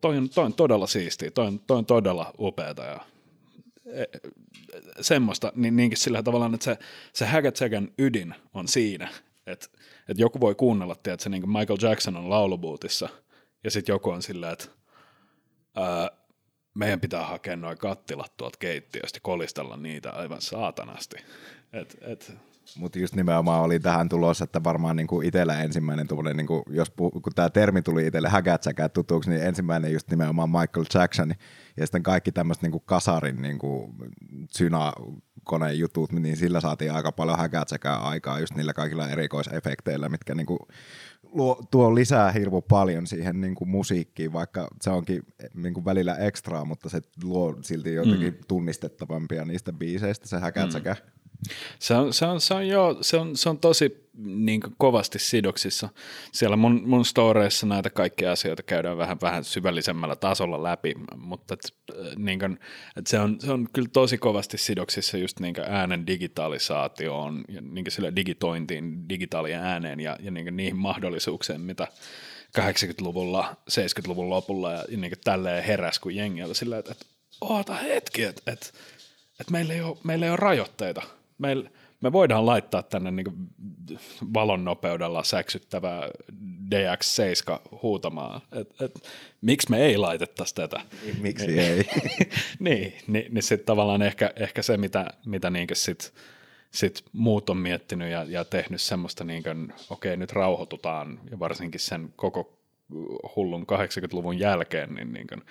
toi, on, toi on todella siistiä, toi on, toi on todella upeata ja e, semmoista, niin niinkin sillä tavalla, että se, se Hagatsegen ydin on siinä, että, että joku voi kuunnella, että se niin Michael Jackson on laulubuutissa, ja sitten joku on sillä, että ää, meidän pitää hakea noin kattilat tuolta keittiöstä kolistella niitä aivan saatanasti. Et, et, mutta just nimenomaan oli tähän tulossa, että varmaan niin kuin itsellä ensimmäinen tuommoinen, niin kuin, jos puh- kun tämä termi tuli itselle hägätsäkään tutuksi, niin ensimmäinen just nimenomaan Michael Jackson ja sitten kaikki tämmöiset niin kasarin niin kuin synakoneen jutut, niin sillä saatiin aika paljon hägätsäkään aikaa just niillä kaikilla erikoisefekteillä, mitkä niin kuin luo, tuo lisää hirvu paljon siihen niin kuin musiikkiin, vaikka se onkin niin kuin välillä ekstraa, mutta se luo silti jotenkin mm. tunnistettavampia niistä biiseistä se häkätsäkä. Mm. Se on, se on, se on, joo, se on, se on tosi niin kovasti sidoksissa. Siellä mun, mun storeissa näitä kaikkia asioita käydään vähän, vähän syvällisemmällä tasolla läpi, mutta et, niin kuin, et se, on, se on kyllä tosi kovasti sidoksissa just niin äänen digitalisaatioon, ja niin sille digitointiin, digitaalien ääneen ja, ja niin niihin mahdollisuuksiin, mitä 80-luvulla, 70-luvun lopulla ja, ja niin tälleen heräs kuin jengi sillä, että, että oota hetki, että, että, että meillä, ei ole, meillä ei ole rajoitteita – me, me voidaan laittaa tänne niin valon nopeudella säksyttävää DX7 huutamaan. Et, et, miksi me ei laitettaisi tätä? Miksi niin, ei? niin, niin, niin sitten tavallaan ehkä, ehkä se, mitä, mitä niin sit, sit muut on miettinyt ja, ja tehnyt semmoista, niin okei, nyt rauhoitutaan, ja varsinkin sen koko hullun 80-luvun jälkeen, niin, niin kuin,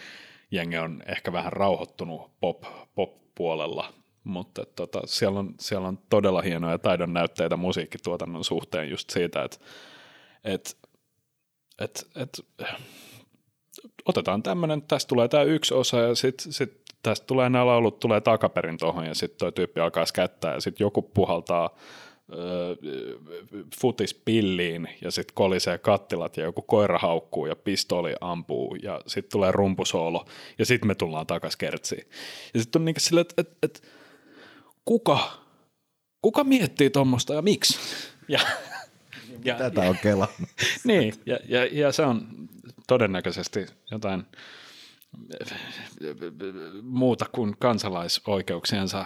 jengi on ehkä vähän rauhoittunut pop, pop-puolella mutta tota, siellä, on, siellä on todella hienoja taidon näytteitä musiikkituotannon suhteen just siitä, että et, et, et, otetaan tämmöinen, tästä tulee tämä yksi osa ja sitten sit tästä tulee nämä laulut, tulee takaperin tuohon ja sitten tuo tyyppi alkaa skättää ja sitten joku puhaltaa futispilliin ja sitten kolisee kattilat ja joku koira haukkuu ja pistooli ampuu ja sitten tulee rumpusoolo ja sitten me tullaan takaisin kertsiin. Ja sitten on niin silleen, että et, et, kuka, kuka miettii tuommoista ja miksi? Ja, ja, Tätä on kela. niin, ja, ja, ja se on todennäköisesti jotain muuta kuin kansalaisoikeuksiensa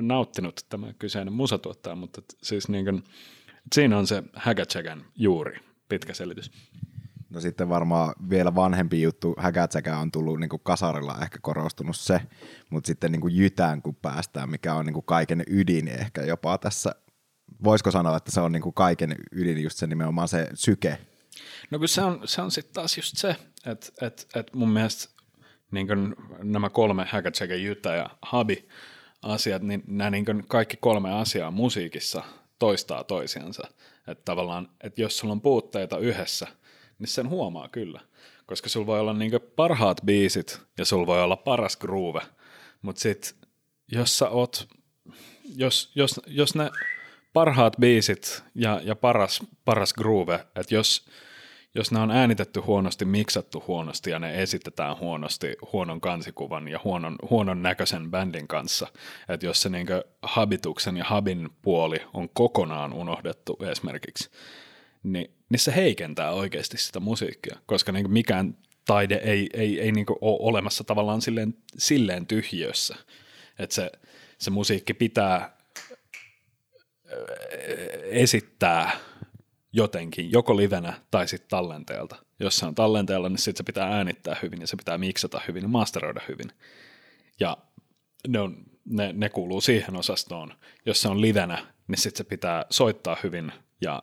nauttinut tämä kyseinen musatuottaja, mutta siis niin kuin, siinä on se Hagachagan juuri, pitkä selitys. No sitten varmaan vielä vanhempi juttu, häkätsäkä on tullut niin kuin kasarilla ehkä korostunut se, mutta sitten niin kuin jytään kun päästään, mikä on niin kuin kaiken ydin ehkä jopa tässä. Voisiko sanoa, että se on niin kuin kaiken ydin just se nimenomaan se syke? No kun se on, se on sitten taas just se, että et, et mun mielestä niin kuin nämä kolme häkätsäkä, jytä ja habi asiat, niin nämä niin kuin kaikki kolme asiaa musiikissa toistaa toisiansa. Että tavallaan, että jos sulla on puutteita yhdessä – niin sen huomaa kyllä. Koska sulla voi olla niinku parhaat biisit ja sulla voi olla paras groove, mutta sit jos sä oot, jos, jos, jos ne parhaat biisit ja, ja paras, paras groove, että jos, jos ne on äänitetty huonosti, miksattu huonosti ja ne esitetään huonosti huonon kansikuvan ja huonon, huonon näköisen bändin kanssa, että jos se niinkö habituksen ja habin puoli on kokonaan unohdettu esimerkiksi, niin, niin se heikentää oikeasti sitä musiikkia, koska niin mikään taide ei, ei, ei niin ole olemassa tavallaan silleen, silleen tyhjössä, että se, se musiikki pitää esittää jotenkin, joko livenä tai sitten tallenteelta. Jos se on tallenteella, niin sitten se pitää äänittää hyvin ja se pitää miksata hyvin ja masteroida hyvin. Ja ne, on, ne, ne kuuluu siihen osastoon. Jos se on livenä, niin sitten se pitää soittaa hyvin ja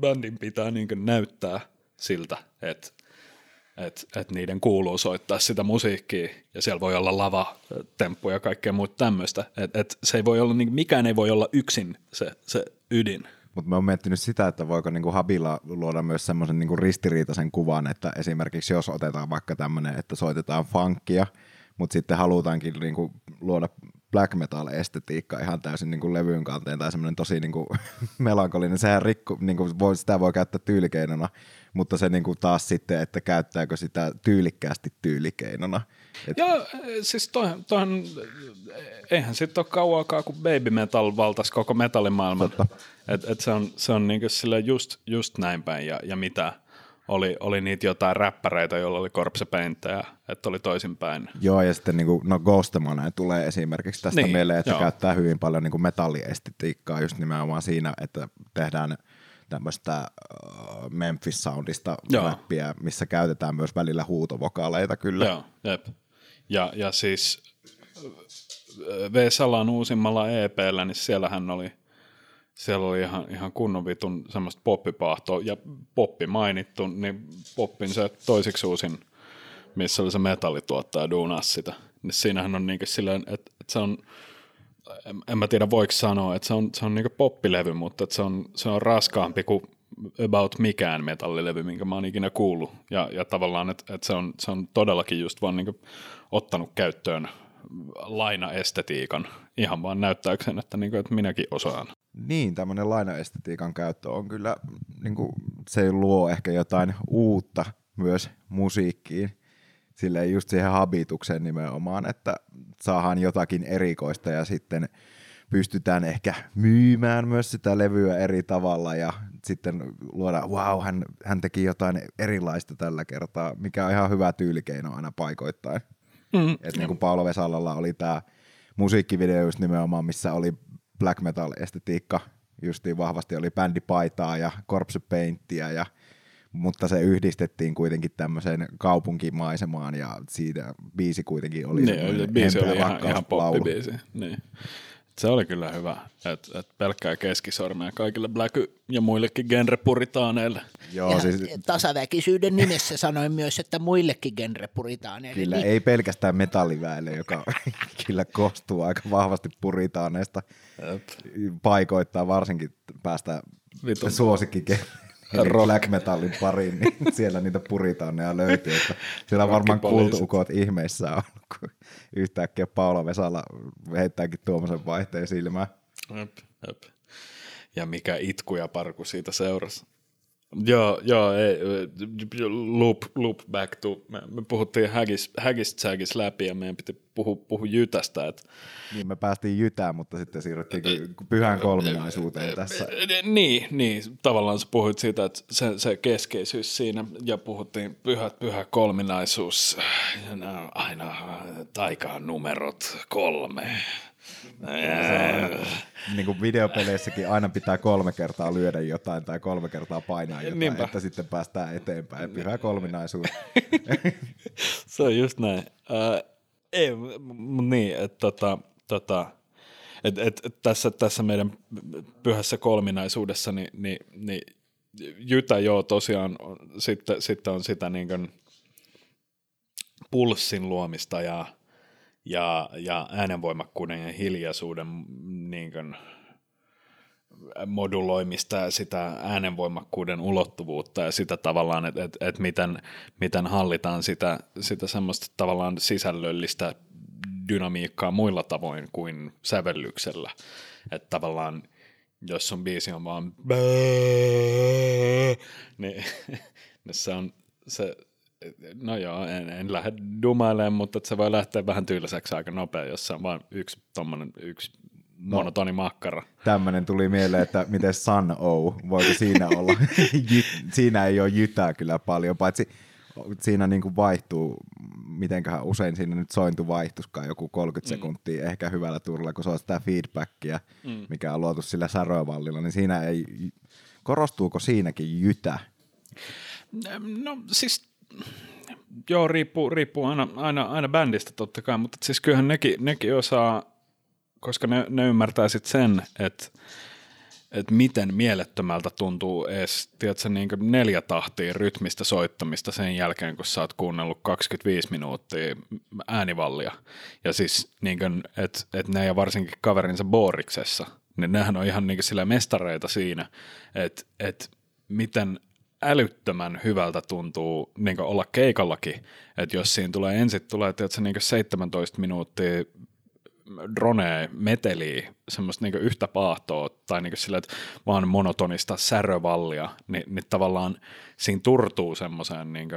bändin pitää niin näyttää siltä, että et, et niiden kuuluu soittaa sitä musiikkia ja siellä voi olla lava, temppu ja kaikkea muuta tämmöistä. Et, et se ei voi olla, niin, mikään ei voi olla yksin se, se ydin. Mutta mä oon miettinyt sitä, että voiko niinku Habilla luoda myös semmoisen niinku ristiriitaisen kuvan, että esimerkiksi jos otetaan vaikka tämmöinen, että soitetaan funkia, mutta sitten halutaankin niinku luoda black metal estetiikka ihan täysin niinku levyyn kanteen tai semmoinen tosi niinku melankolinen, sehän rikku, niinku voi, sitä voi käyttää tyylikeinona, mutta se niinku taas sitten, että käyttääkö sitä tyylikkäästi tyylikeinona. Et... Joo, siis toihan, toihan eihän sitten ole kauaakaan, kun baby metal valtaisi koko metallimaailman. Et, et se on, se on niinku just, just näin päin ja, ja mitä oli, oli niitä jotain räppäreitä, joilla oli korpsepenttejä, että oli toisinpäin. Joo, ja sitten niinku, no Ghostemane tulee esimerkiksi tästä niin, mieleen, että joo. käyttää hyvin paljon niinku metalliestetiikkaa just nimenomaan siinä, että tehdään tämmöistä uh, Memphis-soundista räppiä, missä käytetään myös välillä huutovokaaleita kyllä. Joo, jep. Ja, ja siis Vesalan uusimmalla EPllä, niin siellähän oli, siellä oli ihan, ihan kunnon vitun semmoista poppipahtoa, ja poppi mainittu, niin poppin se toisiksi uusin, missä oli se metallituottaja duunaa sitä. Niin siinähän on niin silleen, että, että se on, en, en mä tiedä voiko sanoa, että se on, se on niin poppilevy, mutta että se, on, se on raskaampi kuin about mikään metallilevy, minkä mä oon ikinä kuullut. Ja, ja tavallaan, että, että se, on, se on todellakin just vaan niin ottanut käyttöön lainaestetiikan ihan vaan näyttääkseen, että, niin kuin, että minäkin osaan. Niin, tämmöinen lainaestetiikan käyttö on kyllä, niin kuin, se luo ehkä jotain uutta myös musiikkiin, sille just siihen habitukseen nimenomaan, että saadaan jotakin erikoista ja sitten pystytään ehkä myymään myös sitä levyä eri tavalla ja sitten luoda, wow, hän, hän teki jotain erilaista tällä kertaa, mikä on ihan hyvä tyylikeino aina paikoittain. Mm. Että niin kuin Paolo Vesalalla oli tämä musiikkivideo just nimenomaan, missä oli black metal estetiikka, justiin vahvasti oli bändipaitaa ja corpse painttia ja mutta se yhdistettiin kuitenkin tämmöiseen kaupunkimaisemaan ja siitä biisi kuitenkin oli niin, biisi oli ihan, ihan poppibiisi. Niin. Se oli kyllä hyvä, että et pelkkää keskisormea kaikille black ja muillekin genrepuritaaneille. Joo, ja siis... Tasaväkisyyden nimessä sanoin myös, että muillekin genrepuritaaneille. Kyllä, niin... ei pelkästään metalliväelle, joka kyllä koostuu aika vahvasti puritaaneista. Jep. Paikoittaa varsinkin päästä suosikki black metalin pariin, niin siellä niitä puritaaneja löytyy. Että siellä on varmaan kultuukot ihmeissä ollut, kun yhtäkkiä Paula Vesala heittääkin tuommoisen vaihteen silmään. Jep, jep. Ja mikä itku ja parku siitä seurasi. Joo, joo ei, loop, loop back to, me, me puhuttiin Haggis Jaggis läpi ja meidän piti puhua, puhua Jytästä. Et... Niin, me päästiin Jytään, mutta sitten siirryttiin pyhän kolminaisuuteen tässä. Niin, niin, tavallaan sä puhuit siitä, että se, se keskeisyys siinä ja puhuttiin pyhät, pyhä kolminaisuus, ja aina taikaan numerot kolme niin kuin videopeleissäkin aina pitää kolme kertaa lyödä jotain tai kolme kertaa painaa jotain, Niinpä. että sitten päästään eteenpäin. Pyhä kolminaisuus. Se on just näin. Uh, ei, niin, että tota, tota, et, et, et tässä, tässä meidän pyhässä kolminaisuudessa, niin, niin, niin Jytä joo tosiaan sitten, sitten on sitä niin kuin pulssin luomista ja ja, ja äänenvoimakkuuden ja hiljaisuuden niin kuin, moduloimista ja sitä äänenvoimakkuuden ulottuvuutta ja sitä tavallaan, että et, et miten, miten hallitaan sitä, sitä semmoista tavallaan sisällöllistä dynamiikkaa muilla tavoin kuin sävellyksellä. Että tavallaan jos on biisi on vaan niin, niin se on se, no joo, en, en lähde dumailemaan, mutta se voi lähteä vähän tyyliseksi aika nopea, jos se on vain yksi tommonen, yksi No. monotoni makkara. Tämmöinen tuli mieleen, että miten Sun O, voiko siinä olla? Jy- siinä ei ole jytää kyllä paljon, paitsi siinä niin kuin vaihtuu, mitenköhän usein siinä nyt sointu vaihtuskaan joku 30 sekuntia, ehkä hyvällä turilla, kun se on sitä feedbackia, Mm. mikä on luotu sillä särövallilla, niin siinä ei, korostuuko siinäkin jytä? No siis, joo, riippuu, riippuu aina, aina, aina bändistä totta kai, mutta siis kyllähän nekin, nekin osaa, koska ne, ne ymmärtää sitten sen, että että miten mielettömältä tuntuu edes, tiedätkö, niin neljä tahtia rytmistä soittamista sen jälkeen, kun sä oot kuunnellut 25 minuuttia äänivallia. Ja siis, niin että et ne ja varsinkin kaverinsa Booriksessa, niin nehän on ihan niin sillä mestareita siinä, että et miten älyttömän hyvältä tuntuu niin olla keikallakin, että jos siinä tulee ensin tulee tiedätkö, niin 17 minuuttia dronea, meteliä, semmoista niinku yhtä paahtoa tai niinku sillä, että vaan monotonista särövallia, niin, niin tavallaan siinä turtuu semmoiseen niinku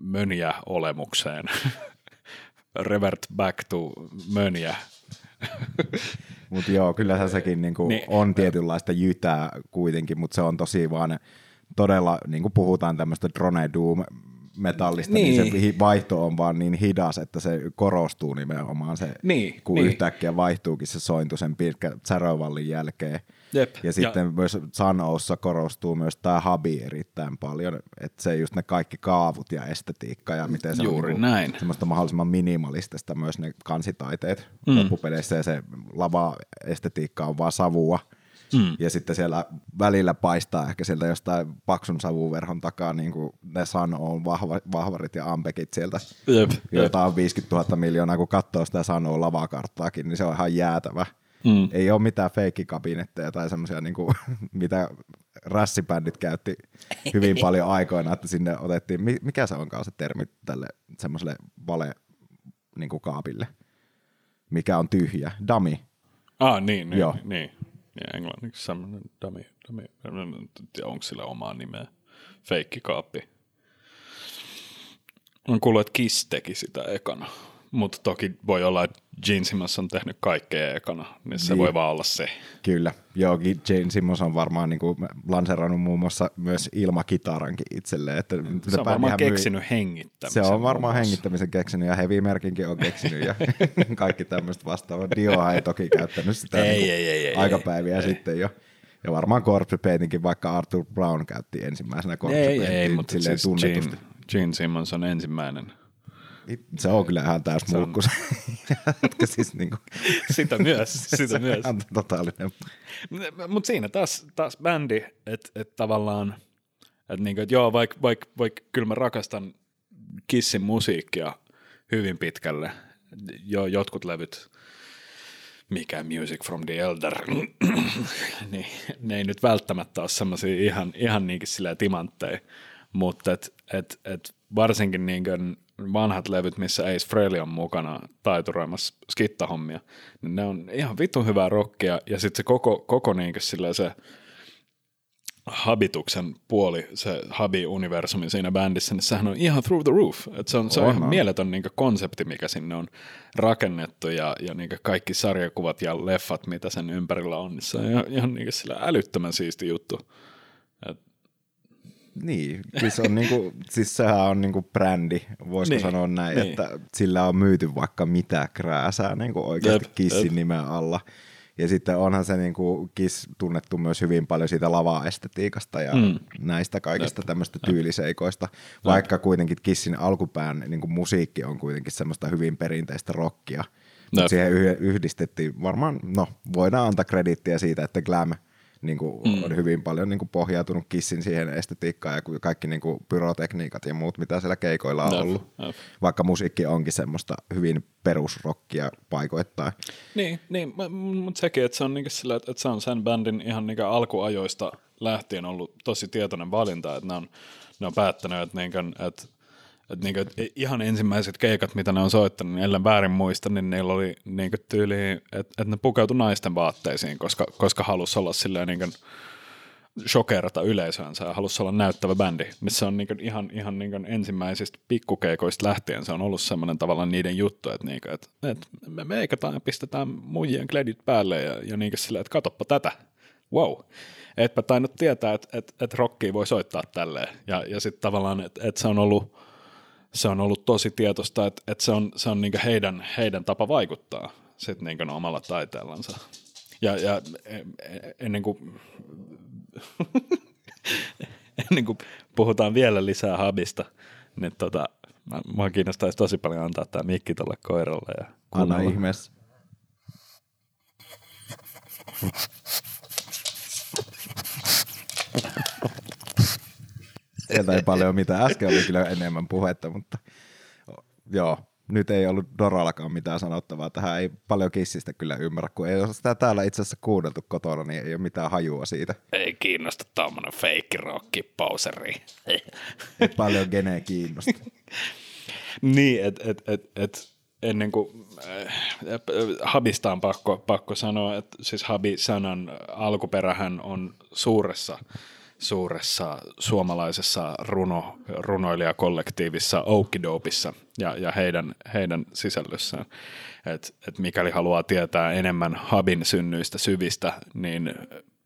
mönjä-olemukseen. Revert back to mönjä. Mutta joo, kyllähän sekin niinku Niin. on tietynlaista jytää kuitenkin, mutta se on tosi vaan todella, niin kuin puhutaan tämmöistä drone doom metallista, niin. niin se vaihto on vaan niin hidas, että se korostuu nimenomaan se, Niin, kun niin. yhtäkkiä vaihtuukin se sointu sen pitkän särövallin jälkeen. Jep. Ja sitten ja, myös Sanoussa korostuu myös tämä habi erittäin paljon, että se just ne kaikki kaavut ja estetiikka ja miten se Juuri on näin. semmoista mahdollisimman minimalistista myös ne kansitaiteet mm. loppupeleissä ja se lava-estetiikka on vaan savua. Mm. Ja sitten siellä välillä paistaa ehkä sieltä jostain paksun savuverhon takaa niin kuin ne Sun on vahva, vahvarit ja ampekit sieltä, Jep. joita on 50 000 miljoonaa, kun katsoo sitä Sun on lavakarttaakin, niin se on ihan jäätävä. Mm. Ei ole mitään feikkikabinetteja tai semmoisia, niin kuin, mitä rassibändit käytti hyvin paljon aikoina, että sinne otettiin, mi- mikä se onkaan se termi tälle semmoiselle vale niin kuin kaapille, mikä on tyhjä, dummy. Ah, niin, niin, Joo. niin. Ja englanniksi semmoinen dummy, dummy. En tiedä, onko sillä omaa nimeä. Feikkikaappi. On kuullut, että Kiss teki sitä ekana. Mutta toki voi olla, että Gene Simmons on tehnyt kaikkea ekana, niin se Niin. voi vaan olla se. Kyllä, joo, Jane Simmons on varmaan niin kuin lanserannut muun muassa myös ilmakitarankin itselleen. Että Se on varmaan keksinyt hengittämisen. Se on varmaan hengittämisen keksinyt ja Heavy Merkinkin on keksinyt ja kaikki tämmöistä vastaavaa. Diohan ei toki käyttänyt sitä Ei, niin ei, ei, ei, aikapäiviä ei, sitten jo. Ja varmaan Corpse vaikka Arthur Brown käytti ensimmäisenä Corpse Ei, Paintia ei, mutta siis tunnetusti. Gene, Gene Simmons on ensimmäinen. Se on kyllä ihan täys mulkku. Siis niinku, Sitä myös, sitä se myös. on totaalinen. Mutta siinä taas, taas bändi, että et tavallaan, että niinku, et joo, vaikka vaik, vaik, kyllä mä rakastan Kissin musiikkia hyvin pitkälle, jo, jotkut levyt, mikä Music from the Elder, niin ne ei nyt välttämättä ole semmoisia ihan, ihan niinkin silleen timantteja, mutta et, et, et varsinkin niinku vanhat levyt, missä Ace Frehley on mukana taituroimassa skittahommia, niin ne on ihan vitun hyvää rockia, ja sitten se koko, koko silleen se habituksen puoli, se habi-universumi siinä bändissä, niin sehän on ihan through the roof. Et se on, se on, On, ihan mieletön niin konsepti, mikä sinne on rakennettu ja, ja niin kaikki sarjakuvat ja leffat, mitä sen ympärillä on, niin se on ihan, ihan niin sillä älyttömän siisti juttu. Niin, siis, on niinku, siis sehän on niinku brändi, voisiko Niin, sanoa näin, niin. että sillä on myyty vaikka mitä krääsää niinku oikeasti Jep, Kissin jep. nimen alla. Ja sitten onhan se niinku Kiss tunnettu myös hyvin paljon siitä lava-estetiikasta ja Mm. näistä kaikista tämmöistä tyyliseikoista, vaikka kuitenkin Kissin alkupään niinku musiikki on kuitenkin semmoista hyvin perinteistä rockia. Mutta Jep. siihen yh- yhdistettiin varmaan, no voidaan antaa krediittiä siitä, että Glam niin kuin mm. on hyvin paljon niin kuin pohjautunut Kissin siihen estetiikkaan ja kaikki niin kuin pyrotekniikat ja muut, mitä siellä keikoilla on ollut. jep. Vaikka musiikki onkin semmoista hyvin perusrockia paikoittain. Niin, niin mutta sekin, että se on niinku sillä, että, se on sen bändin ihan niinku alkuajoista lähtien ollut tosi tietoinen valinta, että ne on, ne on päättänyt, että, niinku, että, että, niinku, että ihan ensimmäiset keikat, mitä ne on soittanut, niin ellen väärin muista, niin niillä oli niinku tyyli, että, että ne pukeutui naisten vaatteisiin, koska, koska halusi olla silleen niinku, shokerata yleisöänsä ja halusi olla näyttävä bändi, missä on niin ihan, ihan niin ensimmäisistä pikkukeikoista lähtien se on ollut semmoinen tavallaan niiden juttu, että, niin kuin, että, että me meikataan ja pistetään muijien kledit päälle ja, ja niin silleen, että katoppa tätä, wow. Etpä tainnut tietää, että, että, että rockia voi soittaa tälleen ja, ja sitten tavallaan, että, että se on ollut se on ollut tosi tietoista, että, että se on, se on niin heidän, heidän tapa vaikuttaa sit niin omalla taiteellansa. Ja, ja e, e, ennen kuin, ennen kuin puhutaan vielä lisää habista, niin tota, mua kiinnostaisi tosi paljon antaa tämä mikki tuolle koiralle. Ja Anna ihmeessä. Sieltä ei paljon mitään. Äsken oli kyllä enemmän puhetta, mutta joo, nyt ei ollut Dorallakaan mitään sanottavaa. Tähän ei paljon kissistä kyllä ymmärrä, kun ei ole sitä täällä itse asiassa kuunneltu kotona, niin ei ole mitään hajua siitä. Ei kiinnosta tuommoinen fake rocki pauseri. ei paljon gene kiinnosta. niin, että et, et, et, ennen kuin äh, Habista on pakko, pakko sanoa, että siis Habi-sanan alkuperähän on suuressa suuressa suomalaisessa runo, runoilijakollektiivissa Oukidopissa ja, ja heidän, heidän sisällössään. Et, et mikäli haluaa tietää enemmän Habin synnyistä syvistä, niin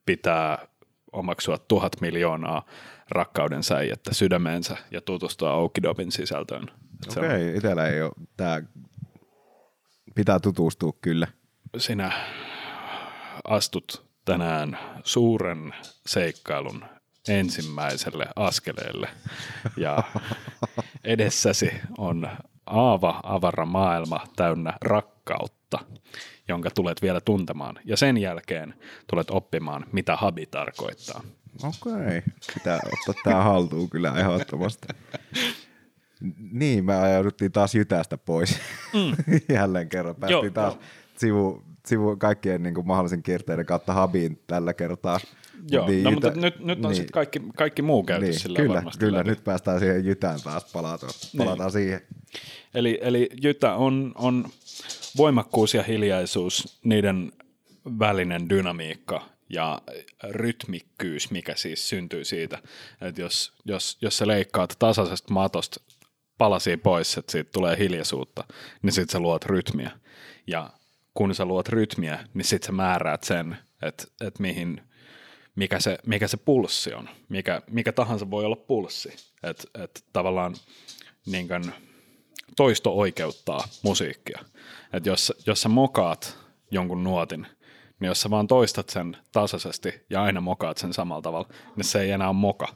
pitää omaksua tuhat miljoonaa rakkauden säijättä sydämeensä ja tutustua Oukidopin sisältöön. Okei, okay, itsellä ei ole tämä, pitää tutustua kyllä. Sinä astut tänään suuren seikkailun ensimmäiselle askeleelle. Ja edessäsi on aava avara maailma täynnä rakkautta, jonka tulet vielä tuntemaan. Ja sen jälkeen tulet oppimaan, mitä habi tarkoittaa. Okei, pitää ottaa tämä haltuun kyllä ehdottomasti. Niin, me ajauduttiin taas Jytästä pois mm. jälleen kerran. Päästiin Joo, taas sivu, sivu kaikkien niin kuin mahdollisen kierteiden kautta Habiin tällä kertaa. Joo, niin, no, mutta nyt, nyt on niin, sitten kaikki, kaikki muu käyty niin, sillä kyllä, varmasti Kyllä, läpi. nyt päästään siihen Jytään taas, palataan, palataan niin. siihen. Eli, eli Jytä on, on voimakkuus ja hiljaisuus, niiden välinen dynamiikka ja rytmikkyys, mikä siis syntyy siitä, että jos, jos, jos sä leikkaat tasaisesta matosta palasia pois, että siitä tulee hiljaisuutta, niin sitten sä luot rytmiä. Ja kun sä luot rytmiä, niin sitten sä määräät sen, että, että mihin, mikä, se, mikä se pulssi on. Mikä, mikä tahansa voi olla pulssi. Että et tavallaan niin kuin, toisto oikeuttaa musiikkia. Että jos, jos sä mokaat jonkun nuotin, niin jos sä vaan toistat sen tasaisesti ja aina mokaat sen samalla tavalla, niin se ei enää ole moka,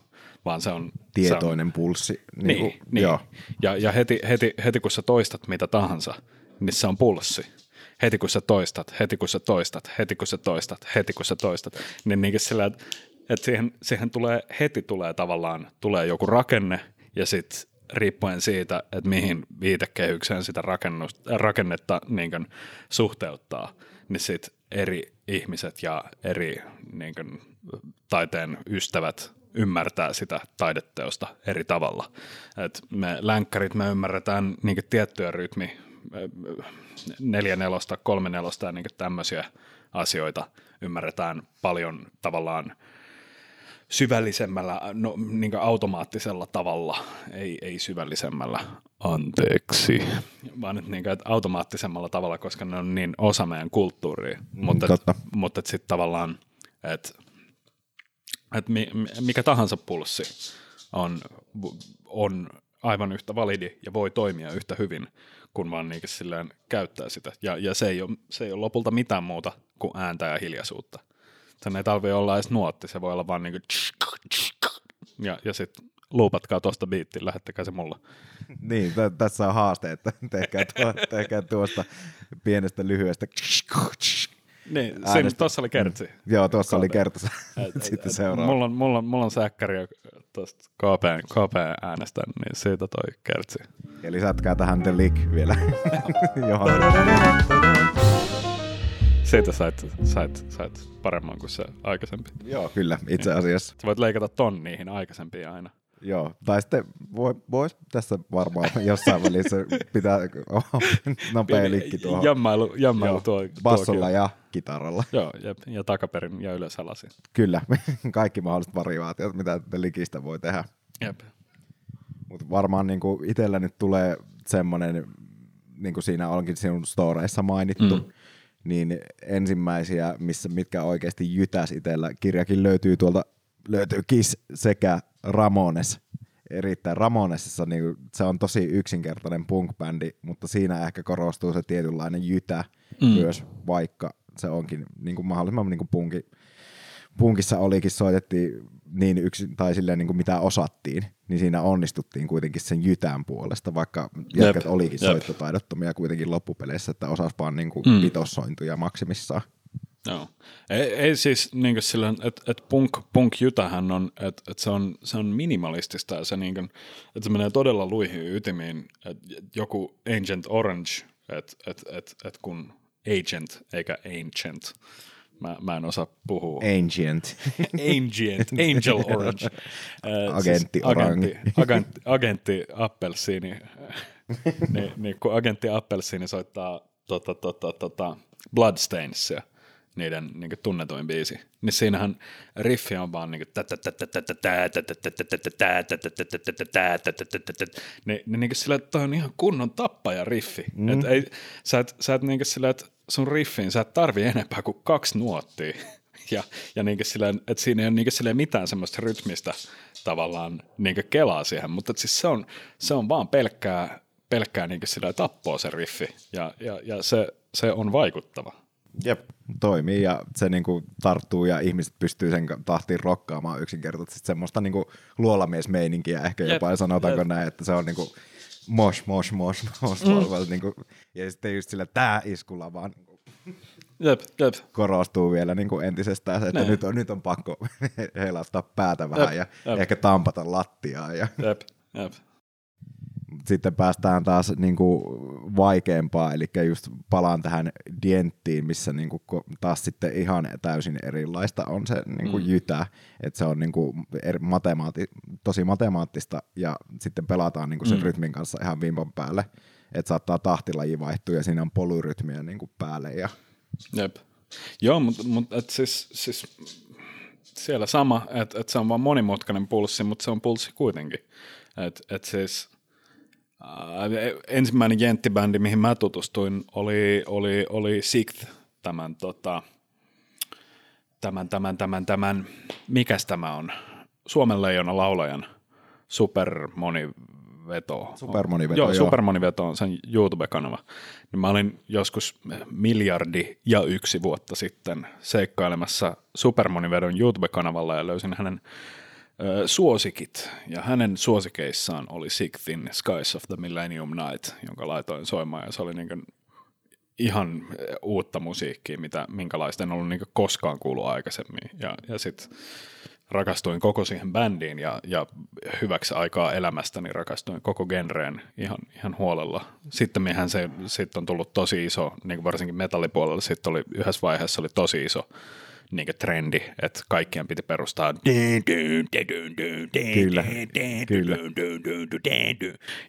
vaan se on... Tietoinen se on, pulssi. Niin, niin, kuin, niin. Joo. Ja, ja heti, heti, heti kun sä toistat mitä tahansa, niin se on pulssi heti kun sä toistat, heti kun sä toistat, heti kun sä toistat, heti kun sä toistat, niin niinkin sillä, että, siihen, siihen tulee, heti tulee tavallaan, tulee joku rakenne ja sitten riippuen siitä, että mihin viitekehykseen sitä rakennetta niin kuin, suhteuttaa, niin sitten eri ihmiset ja eri niin kuin, taiteen ystävät ymmärtää sitä taideteosta eri tavalla. Et me länkkärit me ymmärretään niin tiettyä rytmi, neljä nelosta, kolme nelosta ja niin tämmöisiä asioita ymmärretään paljon tavallaan syvällisemmällä, no, niin automaattisella tavalla, ei, ei syvällisemmällä, anteeksi, vaan että, niin kuin, että automaattisemmalla tavalla, koska ne on niin osa meidän kulttuuria, mm, mutta, että, mutta että sitten tavallaan, että, että mikä tahansa pulssi on, on aivan yhtä validi ja voi toimia yhtä hyvin kun vaan niin silleen käyttää sitä. Ja, ja se, ei ole, se ei ole lopulta mitään muuta kuin ääntä ja hiljaisuutta. Sen ei tarvitse olla edes nuotti, se voi olla vaan niin ja, ja sitten luupatkaa tuosta biittiin, lähettäkää se mulle. Niin, t- tässä on haaste, että tehkää, tuo, tehkää tuosta pienestä lyhyestä niin, siinä tuossa oli kertsi. Mm. Joo, tuossa oli kertsi. Sitten seuraava. Mulla on, mulla on, mulla on säkkäri tuosta KPn, KPn äänestä, niin siitä toi kertsi. Ja lisätkää tähän The Lick vielä. siitä sait, sait, sait paremman kuin se aikaisempi. Joo, kyllä, itse asiassa. Sä voit leikata ton niihin aikaisempiin aina. Joo, tai sitten voi, vois tässä varmaan jossain välissä pitää nopea linkki tuohon. Jammailu, jammailu Joo, tuo, Bassolla tuokin. ja kitaralla. Joo, ja, ja takaperin ja ylös alasin. Kyllä, kaikki mahdolliset variaatiot, mitä likistä voi tehdä. Jep. Mutta varmaan niinku itsellä nyt tulee semmoinen, niin kuin siinä onkin sinun storeissa mainittu, mm. niin ensimmäisiä, missä, mitkä oikeasti jytäs itsellä, kirjakin löytyy tuolta, löytyy Kiss sekä Ramones. Erittäin Ramonesissa niin se on tosi yksinkertainen punk-bändi, mutta siinä ehkä korostuu se tietynlainen jytä mm. myös, vaikka se onkin niin kuin mahdollisimman niin kuin punki, punkissa olikin, soitettiin niin yksin, tai silleen niin kuin mitä osattiin, niin siinä onnistuttiin kuitenkin sen jytän puolesta, vaikka jätkät olikin jep. soittotaidottomia kuitenkin loppupeleissä, että osas vaan niin kuin Mm. mm. vitossointuja maksimissaan. Joo. Ei, ei siis niin sillä, että et punk, punk jytähän on, että et se, on, se on minimalistista ja se, niin kuin, että se menee todella luihin ytimiin. Et joku Agent Orange, että et, et, et kun agent eikä ancient. Mä, mä en osaa puhua. Ancient. Ancient, Angel Orange. Äh, Agentti Orange. agentti, agentti, agentti Appelsiini. niin, niin, kun agentti Appelsiini soittaa tota, tota, tota, Bloodstainsia, niiden niin tunnetuin biisi, niin siinähän riffi on vaan niin niin, niin, niin sillä, että toi on ihan kunnon tappaja riffi. Mm. Et ei, sä et, sä et niin sillä, että sun riffiin sä et tarvi enempää kuin kaksi nuottia. Ja, ja niin sillä, että siinä ei ole niin sillä mitään semmoista rytmistä tavallaan niin kelaa siihen, mutta siis se on, se on vaan pelkkää, pelkkää niin sillä tappoa se riffi ja, ja, ja se, se on vaikuttava. Jep, toimii ja se niinku tarttuu ja ihmiset pystyy sen tahtiin rokkaamaan yksinkertaisesti semmoista niinku luolamiesmeininkiä ehkä Jep, jopa, ja sanotaanko jep. näin, että se on niinku mosh, mosh, mosh, mosh, mm. mosh niinku, ja sitten just sillä tää iskulla vaan Jep, jep. korostuu vielä niinku entisestään se, että Niin. nyt on, nyt on pakko heilauttaa päätä vähän Jep, ja jep. ehkä tampata lattiaa ja Jep, jep. Sitten päästään taas niin kuin vaikeampaa, eli just palaan tähän dienttiin, missä niin kuin taas sitten ihan täysin erilaista on se niin kuin Mm. jytä, että se on niin kuin eri, matemaati, tosi matemaattista ja sitten pelataan niin kuin sen Mm. rytmin kanssa ihan vimpan päälle, että saattaa tahtilaji vaihtua ja siinä on polyrytmiä niin kuin päälle ja Jep. Joo, mutta mut, siis, siis siellä sama, että et se on vaan monimutkainen pulssi, mutta se on pulssi kuitenkin. Et, et siis, ensimmäinen jenttibändi, mihin mä tutustuin, oli, oli, oli Sixth, tämän, tota, tämän, tämän, tämän, tämän, mikäs tämä on? Suomen leijona laulajan supermoniveto. Supermoniveto, joo. joo. Supermoniveto on sen YouTube-kanava. Niin mä olin joskus miljardi ja yksi vuotta sitten seikkailemassa Supermonivedon YouTube-kanavalla ja löysin hänen suosikit. Ja hänen suosikeissaan oli Sixthin Skies of the Millennium Night, jonka laitoin soimaan ja se oli niin ihan uutta musiikkia, mitä, minkälaista en ollut niin koskaan kuullut aikaisemmin. Ja, ja sitten rakastuin koko siihen bändiin ja, ja hyväksi aikaa elämästäni rakastuin koko genreen ihan, ihan huolella. Sitten mehän se sit on tullut tosi iso, niin varsinkin metallipuolella, sitten oli yhdessä vaiheessa oli tosi iso niin trendi, että kaikkien piti perustaa Kyllä, kyllä.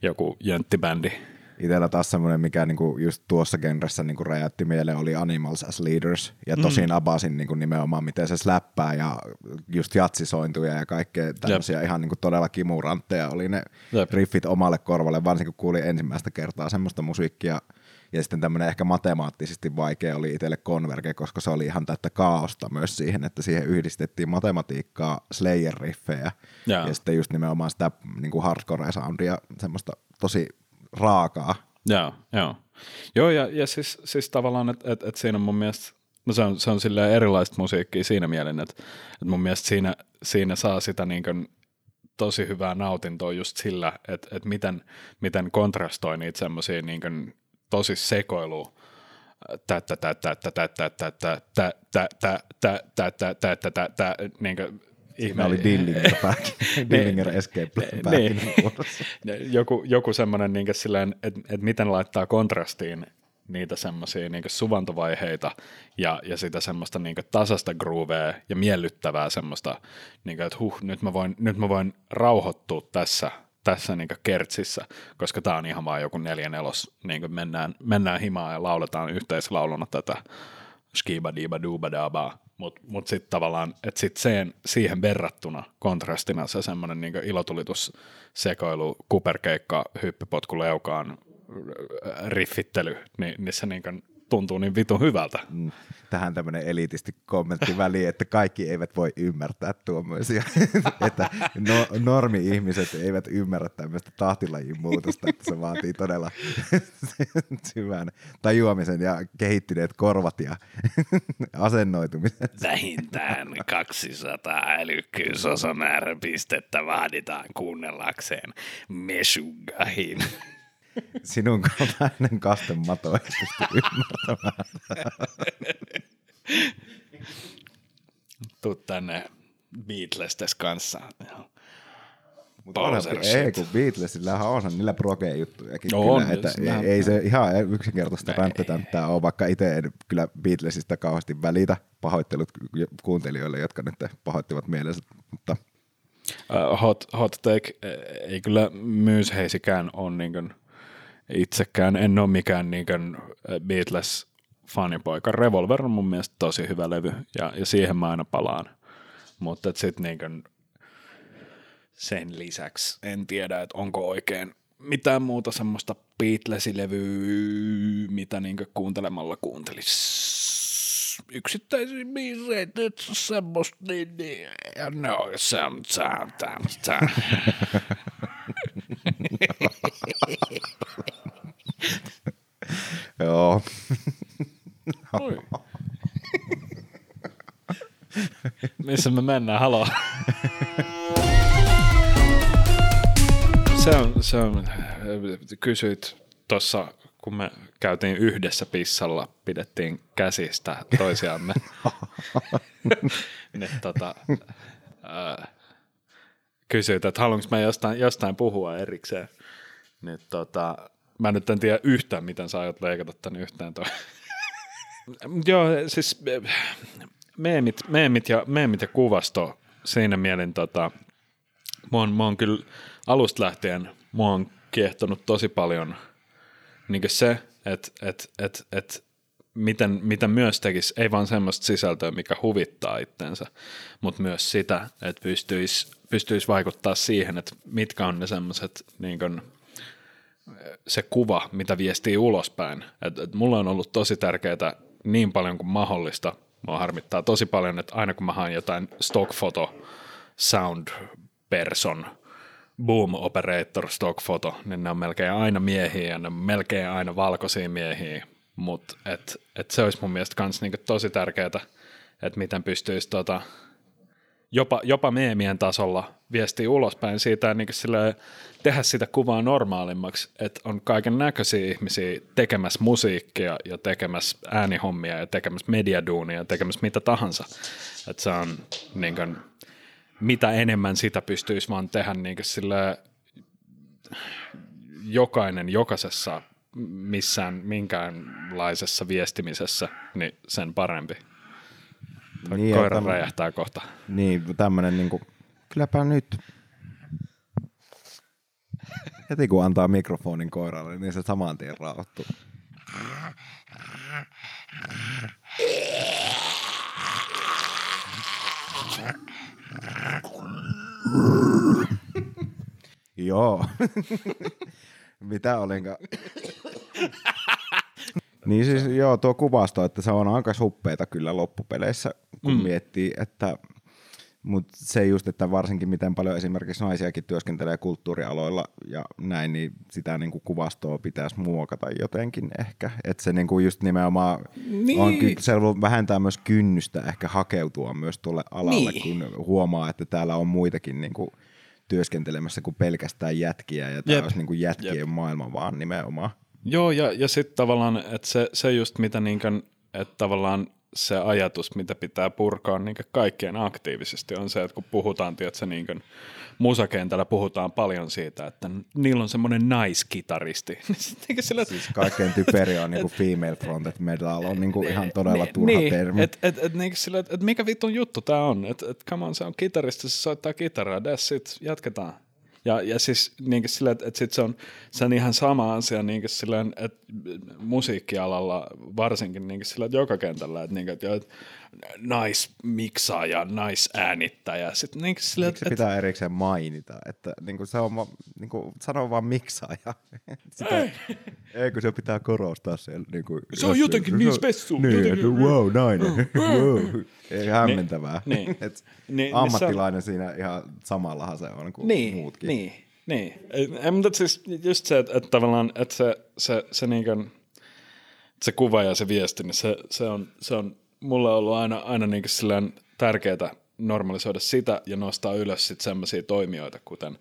joku jönttibändi. Itellä taas semmoinen, mikä niinku just tuossa genressä niinku räjäytti mieleen, oli Animals as Leaders. Ja tosin mm. abasin niinku nimenomaan, miten se släppää ja just jatsisointuja ja kaikkea tämmöisiä ihan niinku todella kimurantteja oli ne Jep. riffit omalle korvalle, varsinkin kun kuulin ensimmäistä kertaa semmoista musiikkia. Ja sitten tämmöinen ehkä matemaattisesti vaikea oli itselle Converge, koska se oli ihan täyttä kaaosta myös siihen, että siihen yhdistettiin matematiikkaa, Slayer-riffejä Jaa. ja sitten just nimenomaan sitä niin kuin hardcore-soundia, semmoista tosi raakaa. Joo, joo. Joo, ja, ja siis, siis tavallaan, että et, et siinä on mun mielestä, no se on, se on silleen erilaista musiikkia siinä mielin, että et mun mielestä siinä, siinä saa sitä niin kuin tosi hyvää nautintoa just sillä, että et miten, miten kontrastoi niitä semmoisia niin tosi sekoilua, tä tä tä tä tä tä tä tä tä tä tä tä tä tä tä tä tä tä tä niin Siinä oli Dillinger, back, Dillinger Escape Niin. Muodossa. joku, joku semmoinen, niin silleen, että, että miten laittaa kontrastiin niitä semmoisia niin suvantovaiheita ja, ja sitä semmoista niin tasasta groovea ja miellyttävää semmoista, niin kuin, että huh, nyt mä voin, nyt mä voin rauhoittua tässä, tässä niin kertsissä, koska tämä on ihan vaan joku neljä nelos, niin mennään, mennään himaan ja lauletaan yhteislauluna tätä skiba diba duba daba, mutta mut sitten tavallaan, että sit sen, siihen verrattuna kontrastina se semmoinen niin ilotulitus, sekoilu, kuperkeikka, hyppypotku leukaan, riffittely, niin, niin se niin tuntuu niin vitun hyvältä. Mm. Tähän tämmöinen elitisti kommentti väliin, että kaikki eivät voi ymmärtää tuommoisia, että no, normi-ihmiset eivät ymmärrä tämmöistä tahtilajin muutosta, että se vaatii todella syvän tajuamisen ja kehittyneet korvat ja asennoitumisen. Vähintään 200 älykkyysosamääräpistettä vaaditaan kuunnellakseen Meshugahin. Sinun kaltainen kastemato ei pysty ymmärtämään. Tuu tänne Beatlestes kanssa. Mutta ei, kun Beatlesillähän on niillä proge juttujakin. No kyllä, on, että ei, ei, se ihan yksinkertaista ränttätänttää ole, vaikka itse en kyllä Beatlesista kauheasti välitä. Pahoittelut kuuntelijoille, jotka nyt pahoittivat mielensä, mutta Uh, hot, hot take, ei kyllä myysheisikään ole niin kuin itsekään en ole mikään niin Beatles fanipoika. Revolver on mun mielestä tosi hyvä levy ja, ja siihen mä aina palaan. Mutta sitten niin sen lisäksi en tiedä, että onko oikein mitään muuta semmoista Beatles-levyä, mitä niin kuuntelemalla kuuntelisi yksittäisiä biiseitä, semmoista, niin, niin, ja no, on, se on, se Joo. Missä me mennään? Halo. se on, se on, kysyit tuossa, kun me käytiin yhdessä pissalla, pidettiin käsistä toisiamme. niin, tota, äh, kysyit, että haluanko mä jostain, jostain puhua erikseen. Niin, tota, Mä nyt en tiedä yhtään, miten sä aiot leikata tän yhteen toi. Joo, siis meemit, meemit, ja, meemit ja kuvasto siinä mielin tota, mä oon, mä oon kyllä alusta lähtien mua on kiehtonut tosi paljon niin se, että et, et, et, miten, miten myös tekisi, ei vaan semmoista sisältöä, mikä huvittaa itsensä, mutta myös sitä, että pystyisi pystyis vaikuttaa siihen, että mitkä on ne semmoiset niin se kuva, mitä viestii ulospäin. Et, et mulla on ollut tosi tärkeää niin paljon kuin mahdollista. Mua harmittaa tosi paljon, että aina kun mä haen jotain stock photo, sound person, boom operator stock photo, niin ne on melkein aina miehiä ja ne on melkein aina valkoisia miehiä. Mutta et, et se olisi mun mielestä myös niinku tosi tärkeää, että miten pystyisi tota, jopa, jopa meemien tasolla viesti ulospäin siitä niin sille, tehdä sitä kuvaa normaalimmaksi, että on kaiken näköisiä ihmisiä tekemässä musiikkia ja tekemässä äänihommia ja tekemässä mediaduunia ja tekemässä mitä tahansa. Että se on niin kuin, mitä enemmän sitä pystyisi vaan tehdä niin sille, jokainen jokaisessa missään minkäänlaisessa viestimisessä, niin sen parempi. Niin, koira tämän, räjähtää kohta. Niin, tämmöinen niin kuin, kylläpä nyt. Heti kun antaa mikrofonin koiralle, niin se saman tien rauhoittuu. Joo. Mitä olinkaan? Niin siis joo, tuo kuvasto, että se on aika suppeita kyllä loppupeleissä, kun mm. miettii, että mutta se just, että varsinkin miten paljon esimerkiksi naisiakin työskentelee kulttuurialoilla ja näin, niin sitä niin kuin kuvastoa pitäisi muokata jotenkin ehkä. Että se niin kuin just nimenomaan niin. on, se vähentää myös kynnystä ehkä hakeutua myös tuolle alalle, niin. kun huomaa, että täällä on muitakin niin kuin työskentelemässä kuin pelkästään jätkiä ja tämä olisi niin kuin jätkien Jep. maailma vaan nimenomaan. Joo, ja, ja sitten tavallaan, että se, se just mitä niin kuin, että tavallaan se ajatus, mitä pitää purkaa niin kaikkien aktiivisesti, on se, että kun puhutaan, tiedätkö, niin kuin musakentällä puhutaan paljon siitä, että niillä on semmoinen naiskitaristi. Niin sillä, siis kaikkein typeri on niinku female fronted metal, on niinku ihan todella niin, turha niin, termi. Et, et, et, niin sillä, et, et mikä vitun juttu tämä on? Että et, come on, se on kitaristi, se soittaa kitaraa, that's it, jatketaan. Ja, ja siis niin sillä, että, että sit se, on, se on ihan sama asia niin sillä, että musiikkialalla varsinkin niin sillä, että joka kentällä, että, niin, että, että naismiksaaja, naisäänittäjä. Sitten niin sillä, Miksi se pitää erikseen mainita? Että niin kuin se on, niin kuin, sano vaan miksaaja. Sitä, ei. ei, kun se pitää korostaa siellä. Niin kuin, se on jotenkin niin spessu. Niin, jotenkin, että wow, nainen. wow. Ei hämmentävää. Niin, Et niin, ammattilainen niin siinä ihan samallahan se on kuin niin, muutkin. Niin, niin. Ei, mutta siis just se, että, että tavallaan että se, se, se, niin kuin, se kuva ja se viesti, niin se, se, on, se on mulle ollut aina, aina niin silleen tärkeää normalisoida sitä ja nostaa ylös sitten semmoisia toimijoita, kuten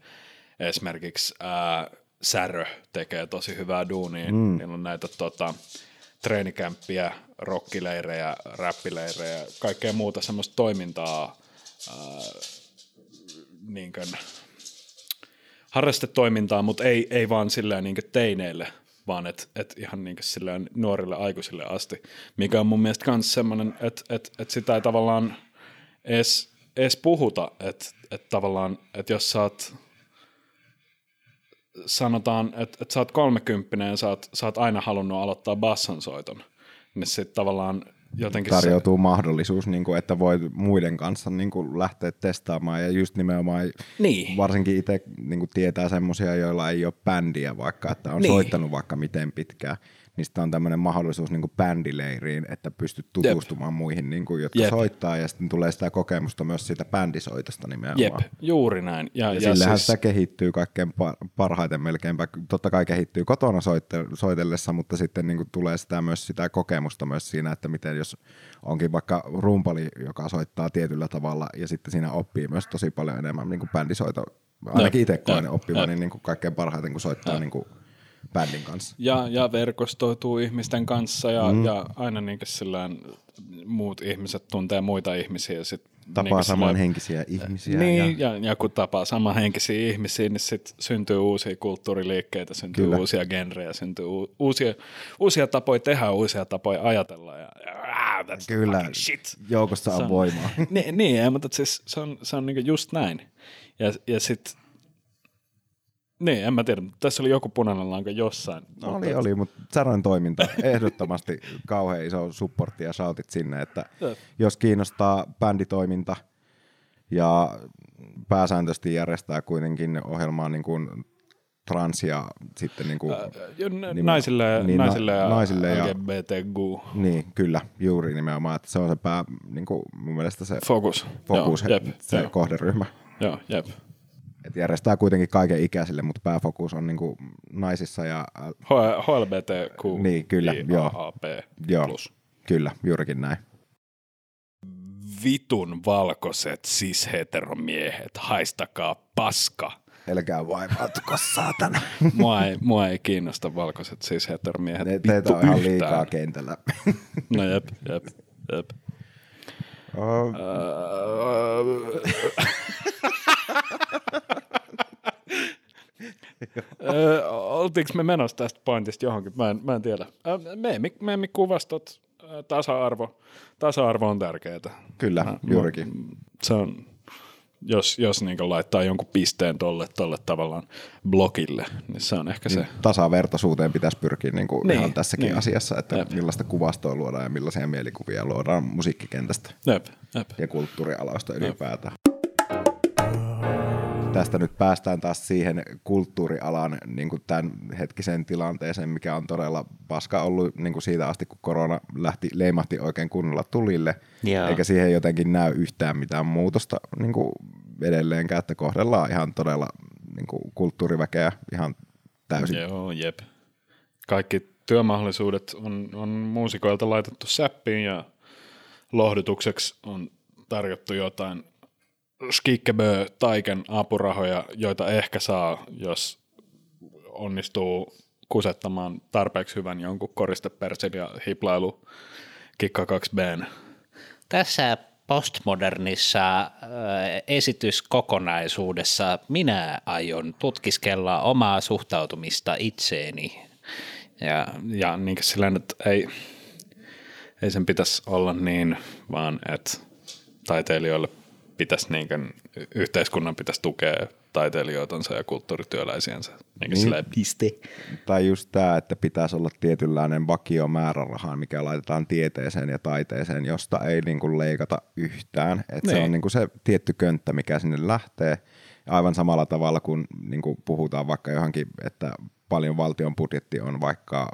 esimerkiksi ää, Särö tekee tosi hyvää duunia. Mm. Niillä on näitä tota, treenikämppiä, rockileirejä, räppileirejä, kaikkea muuta semmoista toimintaa, ää, niin kuin, harrastetoimintaa, mutta ei, ei vaan silleen niin teineille, vaan että et ihan niin silleen nuorille aikuisille asti, mikä on mun mielestä myös semmoinen, että et, et sitä ei tavallaan edes, edes puhuta, että et tavallaan, että jos sä oot, sanotaan, että et sä oot kolmekymppinen ja sä oot, sä oot aina halunnut aloittaa bassansoiton, niin sitten tavallaan jotenkin tarjoutuu se... mahdollisuus, niin kuin, että voi muiden kanssa niin kuin, lähteä testaamaan ja just nimenomaan niin. varsinkin itse niin kuin, tietää semmoisia, joilla ei ole bändiä vaikka, että on niin. soittanut vaikka miten pitkään, niin sitten on tämmöinen mahdollisuus niin bändileiriin, että pystyt tutustumaan Jep. muihin, niin kuin, jotka Jep. soittaa, ja sitten tulee sitä kokemusta myös siitä bändisoitosta nimenomaan. Jep, juuri näin. Ja, ja, ja sillähän siis... sitä kehittyy kaikkein parhaiten melkeinpä. Totta kai kehittyy kotona soitellessa, mutta sitten niin kuin tulee sitä myös sitä kokemusta myös siinä, että miten jos onkin vaikka rumpali, joka soittaa tietyllä tavalla, ja sitten siinä oppii myös tosi paljon enemmän niin kuin bändisoito. Ainakin itse koen oppivani niin kuin kaikkein parhaiten, kun soittaa niin kuin bändin kanssa. Ja, ja verkostoituu ihmisten kanssa ja, mm. ja aina niin sillään muut ihmiset tuntee muita ihmisiä. Sit tapaa niin samanhenkisiä sillään, ihmisiä. Niin, ja, ja, ja kun tapaa samanhenkisiä ihmisiä, niin sit syntyy uusia kulttuuriliikkeitä, syntyy Kyllä. uusia genrejä, syntyy uusia, uusia tapoja tehdä, uusia tapoja ajatella. Ja, ja that's Kyllä, shit. joukossa on, on voimaa. niin, niin, mutta siis se on, se on niin just näin. Ja, ja sitten niin, en mä tiedä. Tässä oli joku punainen lanka jossain. No, mutta... Oli, oli, mutta Saroin toiminta ehdottomasti kauhean iso supportti ja shoutit sinne, että jos kiinnostaa bänditoiminta ja pääsääntöisesti järjestää kuitenkin ohjelmaa niin kuin trans ja sitten niin kuin, äh, nimen, naisille, niin, naisille ja, naisille ja LGBTQ. Niin, kyllä, juuri nimenomaan, että se on se pää, niin kuin mun mielestä se fokus, fokus Joo, jep, se jo. kohderyhmä. Joo, jep. Et järjestää kuitenkin kaiken ikäisille, mutta pääfokus on niinku naisissa ja... HLBTQ, niin, kyllä, joo. joo, kyllä, juurikin näin. Vitun valkoiset sis-heteromiehet, haistakaa paska. Älkää vaivaatuko, saatana. mua, ei, mua ei kiinnosta valkoiset sis-heteromiehet. Ne, teitä on ihan liikaa kentällä. no jep, jep, jep. Oh. Uh, öö, oltiinko me menossa tästä pointista johonkin? Mä en, mä en tiedä. Meemi, meemikuvastot, tasa-arvo. Tasa-arvo on tärkeää. Kyllä, mä, juurikin. Mä, se on, jos, jos niin laittaa jonkun pisteen tolle, tolle tavallaan blogille, niin se on ehkä niin, se. Tasavertaisuuteen pitäisi pyrkiä niin kuin niin, ihan tässäkin niin. asiassa, että Jep. millaista kuvastoa luodaan ja millaisia mielikuvia luodaan musiikkikentästä Jep. Jep. ja kulttuurialasta ylipäätään. Jep tästä nyt päästään taas siihen kulttuurialan niin kuin tämän hetkiseen tilanteeseen, mikä on todella paska ollut niin kuin siitä asti, kun korona lähti, leimahti oikein kunnolla tulille, yeah. eikä siihen jotenkin näy yhtään mitään muutosta niin kuin edelleenkään, että kohdellaan ihan todella niin kuin kulttuuriväkeä ihan täysin. Joo, jep. Kaikki työmahdollisuudet on, on muusikoilta laitettu säppiin ja lohdutukseksi on tarjottu jotain skikkebö taiken apurahoja, joita ehkä saa, jos onnistuu kusettamaan tarpeeksi hyvän jonkun koristepersin ja hiplailu Kikka 2 b Tässä postmodernissa äh, esityskokonaisuudessa minä aion tutkiskella omaa suhtautumista itseeni. Ja, ja niin sillä että ei, ei sen pitäisi olla niin, vaan että taiteilijoille pitäisi niin kuin, yhteiskunnan pitäisi tukea taiteilijoitansa ja kulttuurityöläisiänsä. Niin niin. Silleen, piste. Tai just tämä, että pitäisi olla tietynlainen vakio määräraha, mikä laitetaan tieteeseen ja taiteeseen, josta ei niin kuin leikata yhtään. Että niin. Se on niin kuin se tietty könttä, mikä sinne lähtee. Aivan samalla tavalla kuin, niin kuin puhutaan vaikka johonkin, että paljon valtion budjetti on vaikka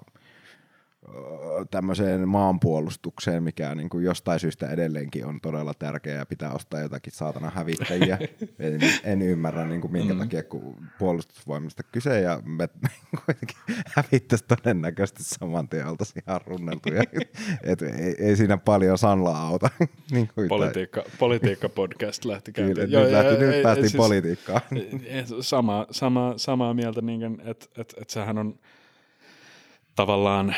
tämmöiseen maanpuolustukseen, mikä niin kuin jostain syystä edelleenkin on todella tärkeää ja pitää ostaa jotakin saatana hävittäjiä. en, en ymmärrä niin kuin minkä mm. takia, kun puolustusvoimista kyse ja me kuitenkin hävittäisi todennäköisesti saman tien oltaisiin ihan runneltuja. Et ei, ei, siinä paljon sanlaa auta. niin kuin Politiikka, politiikka podcast lähti käyntiin. Kyllä, nyt, lähti, nyt päästiin siis, politiikkaan. sama, sama, samaa mieltä, niin että et, et sehän on tavallaan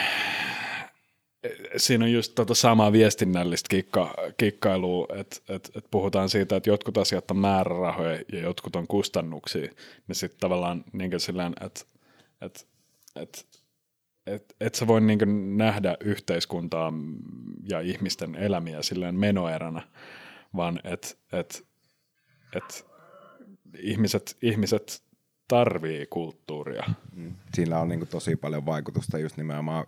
siinä on just tota samaa viestinnällistä kikka, kikkailua, että et, et puhutaan siitä, että jotkut asiat on määrärahoja ja jotkut on kustannuksia, niin sitten tavallaan niin silleen, että et, et, et, et sä voi niin nähdä yhteiskuntaa ja ihmisten elämiä silleen menoeränä, vaan että et, et ihmiset, ihmiset tarvii kulttuuria. Mm. Siinä on niin tosi paljon vaikutusta just nimenomaan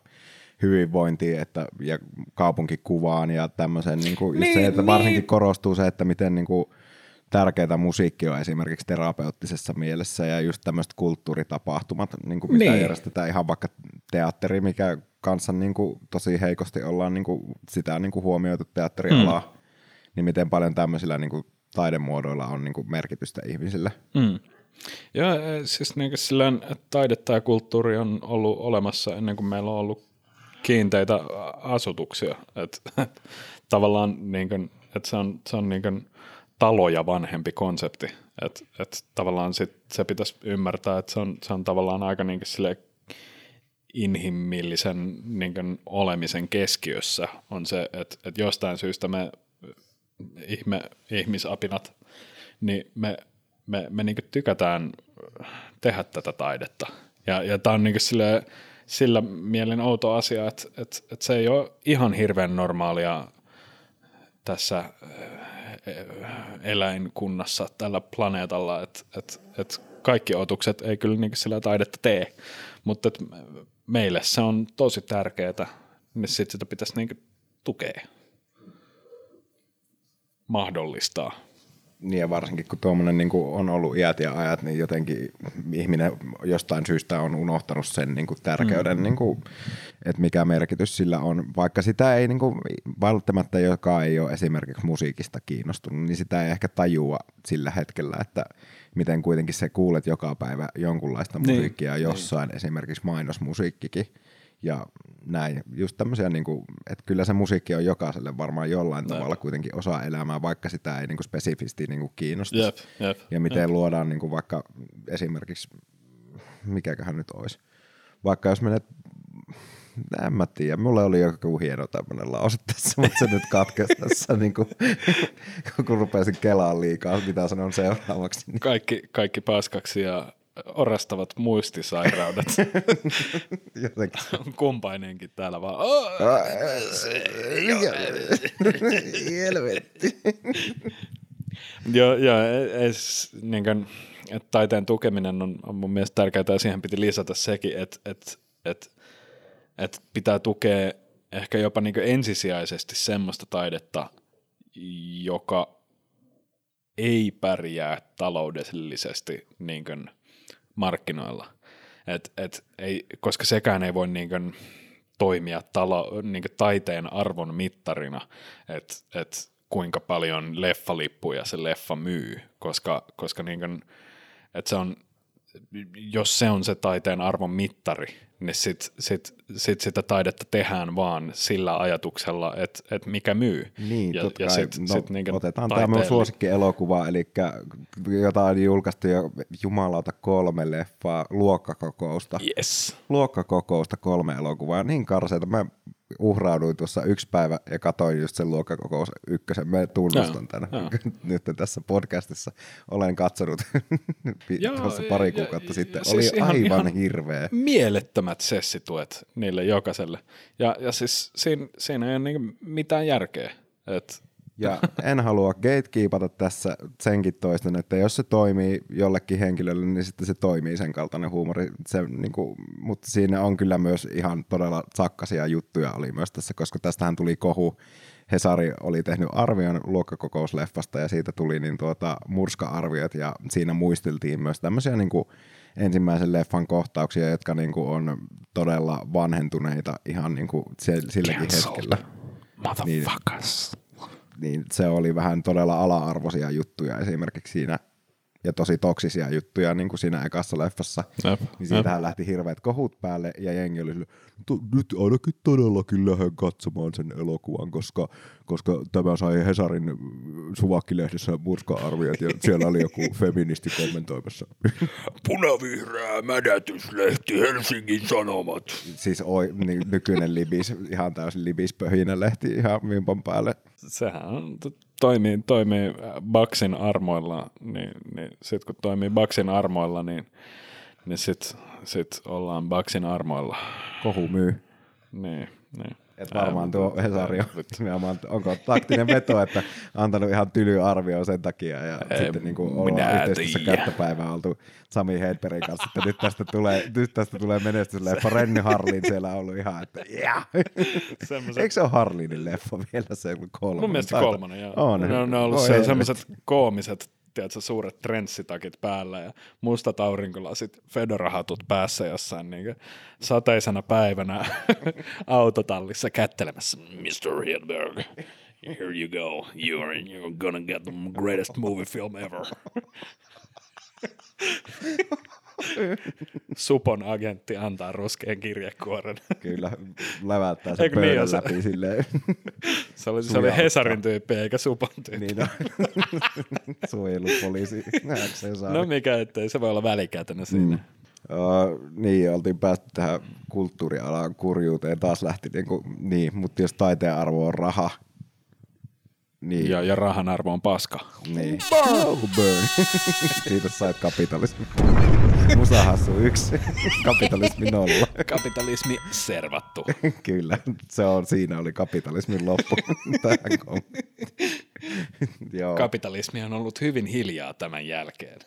hyvinvointiin että, ja kaupunkikuvaan ja tämmöisen, niin kuin, niin, se, että niin. varsinkin korostuu se, että miten niin kuin, tärkeää musiikki on esimerkiksi terapeuttisessa mielessä ja just tämmöiset kulttuuritapahtumat, niin kuin mitä niin. järjestetään ihan vaikka teatteri, mikä kanssa niin kuin, tosi heikosti ollaan niin kuin, sitä niin kuin huomioitu teatterialaa, mm. niin miten paljon tämmöisillä niin kuin, taidemuodoilla on niin kuin, merkitystä ihmisille. Mm. Joo, siis niin sillä että taidetta ja kulttuuri on ollut olemassa ennen kuin meillä on ollut kiinteitä asutuksia. Et, et, tavallaan niin kuin, että se on, se on niin kuin taloja vanhempi konsepti. Että et, tavallaan sit se pitäisi ymmärtää, että se on, se on tavallaan aika niin kuin inhimillisen niin kuin olemisen keskiössä on se, että, että jostain syystä me ihme, ihmisapinat, niin me me, me niin tykätään tehdä tätä taidetta. Ja, ja tämä on niin sille, sillä mielen outo asia, että, että, että se ei ole ihan hirveän normaalia tässä eh, eläinkunnassa tällä planeetalla, että, että, että kaikki otukset ei kyllä niin sillä taidetta tee, mutta että meille se on tosi tärkeää, niin sitten sitä pitäisi niin tukea, mahdollistaa. Niin ja varsinkin kun tuommoinen niin on ollut iät ja ajat, niin jotenkin ihminen jostain syystä on unohtanut sen niin kuin tärkeyden, mm. niin kuin, että mikä merkitys sillä on. Vaikka sitä ei niin kuin, välttämättä, joka ei ole esimerkiksi musiikista kiinnostunut, niin sitä ei ehkä tajua sillä hetkellä, että miten kuitenkin se kuulet joka päivä jonkunlaista niin. musiikkia niin. jossain, niin. esimerkiksi mainosmusiikkikin ja näin. Just tämmöisiä, niin kuin, että kyllä se musiikki on jokaiselle varmaan jollain Näin. tavalla kuitenkin osa elämää, vaikka sitä ei niin kuin spesifisti niin kuin kiinnosta. Jep, jep, ja miten jep. luodaan niin kuin vaikka esimerkiksi, mikäköhän nyt olisi, vaikka jos menet en mä tiedä, mulle oli joku hieno tämmöinen lause tässä, mutta se nyt katkesi tässä, niin kuin, kun rupesin kelaan liikaa, mitä sanon seuraavaksi. Niin. Kaikki, kaikki paskaksi ja orastavat muistisairaudet. Jotenkin. Kumpainenkin täällä vaan. Helvetti. Joo, joo niin kuin, että taiteen tukeminen on, on mun mielestä tärkeää ja siihen piti lisätä sekin, että, että, että, että pitää tukea ehkä jopa niin ensisijaisesti semmoista taidetta, joka ei pärjää taloudellisesti niin kuin markkinoilla. Et, et ei, koska sekään ei voi niin kuin toimia talo, niin kuin taiteen arvon mittarina, että et kuinka paljon leffalippuja se leffa myy, koska, koska niin kuin, et se on, jos se on se taiteen arvon mittari, niin sit, sit, sit sitä taidetta tehdään vaan sillä ajatuksella, että et mikä myy. Niin, ja, totta ja sit, no, sit niin otetaan tämä mun suosikkielokuva, eli jota on julkaistu jo jumalauta kolme leffaa, luokkakokousta. Yes. Luokkakokousta kolme elokuvaa, niin karseita. Mä uhrauduin tuossa yksi päivä ja katsoin just sen luokkakokous ykkösen. Me tunnustan tänne nyt tässä podcastissa. Olen katsonut tuossa pari ja- kuukautta ja- sitten. siis Oli ihan- aivan ihan- hirveä. Mielettömät sessituet niille jokaiselle. Ja, ja siis siinä, siinä ei ole niinku mitään järkeä. Et, Ja en halua gatekeepata tässä senkin toisten, että jos se toimii jollekin henkilölle, niin sitten se toimii sen kaltainen huumori. Se, niin kuin, mutta siinä on kyllä myös ihan todella sakkasia juttuja oli myös tässä, koska tästähän tuli kohu. Hesari oli tehnyt arvion luokkakokousleffasta ja siitä tuli niin tuota, murska-arviot ja siinä muisteltiin myös tämmöisiä niin kuin ensimmäisen leffan kohtauksia, jotka niin kuin on todella vanhentuneita ihan niin kuin se- silläkin hetkellä Motherfuckers. niin se oli vähän todella ala-arvoisia juttuja esimerkiksi siinä ja tosi toksisia juttuja niin kuin siinä ekassa leffassa. Jep, Niin siitähän lähti hirveät kohut päälle ja jengi oli sille, "To- nyt ainakin todellakin lähden katsomaan sen elokuvan, koska, koska tämä sai Hesarin suvakkilehdessä murska-arviot ja siellä oli joku feministi kommentoimassa. Punavihreä mädätyslehti Helsingin Sanomat. siis oi, niin, nykyinen libis, ihan täysin libispöhinä lehti ihan vimpan päälle. Sehän on, toimii, toimii äh, Baksin armoilla, niin, niin sitten kun toimii Baksin armoilla, niin, niin sitten sit ollaan Baksin armoilla. Kohu myy. Niin, niin. Et varmaan tuo Hesari on, nimenomaan, onko taktinen veto, että antanut ihan tyly arvio sen takia ja Ei, sitten niin kuin ollaan yhteistyössä kättäpäivää oltu Sami Hedbergin kanssa, että nyt tästä tulee, nyt tästä tulee menestysleffa. Renny Harlin siellä on ollut ihan, että yeah. Semmoset- Eikö se ole Harlinin leffa vielä se kolmonen? Mun mielestä kolmonen, joo. On. Ne on, ne on ollut Voi se, helvetti. semmoiset koomiset, tiedätkö, suuret trenssitakit päällä ja mustat aurinkolasit, fedorahatut päässä jossain niin sateisena päivänä autotallissa kättelemässä. Mr. Hedberg, here you go. You're, you're gonna get the greatest movie film ever. Supon agentti antaa ruskean kirjekuoren. Kyllä, läväyttää sen Eikö niin, pöydän jos- läpi silleen. Se oli, se oli Hesarin tyyppi eikä Supon tyyppi. niin on. Suojelupoliisi. No mikä ettei, se voi olla välikätenä siinä. Mm. Uh, niin, oltiin päästy tähän kulttuurialan kurjuuteen. Taas lähti niin, kuin, niin mutta jos taiteen arvo on raha, niin, Ja, ja rahan arvo on paska. niin. Oh, burn. Siitä sait kapitalismi. Musahassu yksi, kapitalismi nolla. Kapitalismi servattu. Kyllä, se on, siinä oli kapitalismin loppu. Tähän. Joo. Kapitalismi on ollut hyvin hiljaa tämän jälkeen.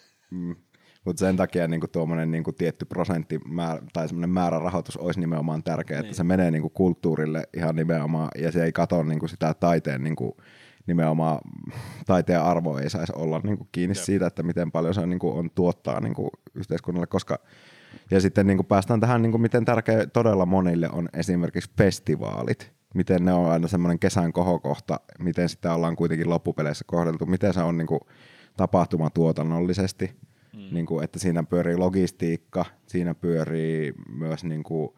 Mutta sen takia niinku tuommoinen niinku tietty prosentti määr, tai semmoinen määrärahoitus olisi nimenomaan tärkeä, niin. että se menee niinku kulttuurille ihan nimenomaan, ja se ei kato niinku sitä taiteen niinku, nimenomaan, taiteen arvo ei saisi olla niinku kiinni Jep. siitä, että miten paljon se on, niinku, on tuottaa niinku yhteiskunnalle, koska ja sitten niinku päästään tähän, niinku, miten tärkeä todella monille on esimerkiksi festivaalit, miten ne on aina semmoinen kesän kohokohta, miten sitä ollaan kuitenkin loppupeleissä kohdeltu, miten se on niinku, tapahtumatuotannollisesti, mm. niin kuin, että siinä pyörii logistiikka, siinä pyörii myös niin kuin,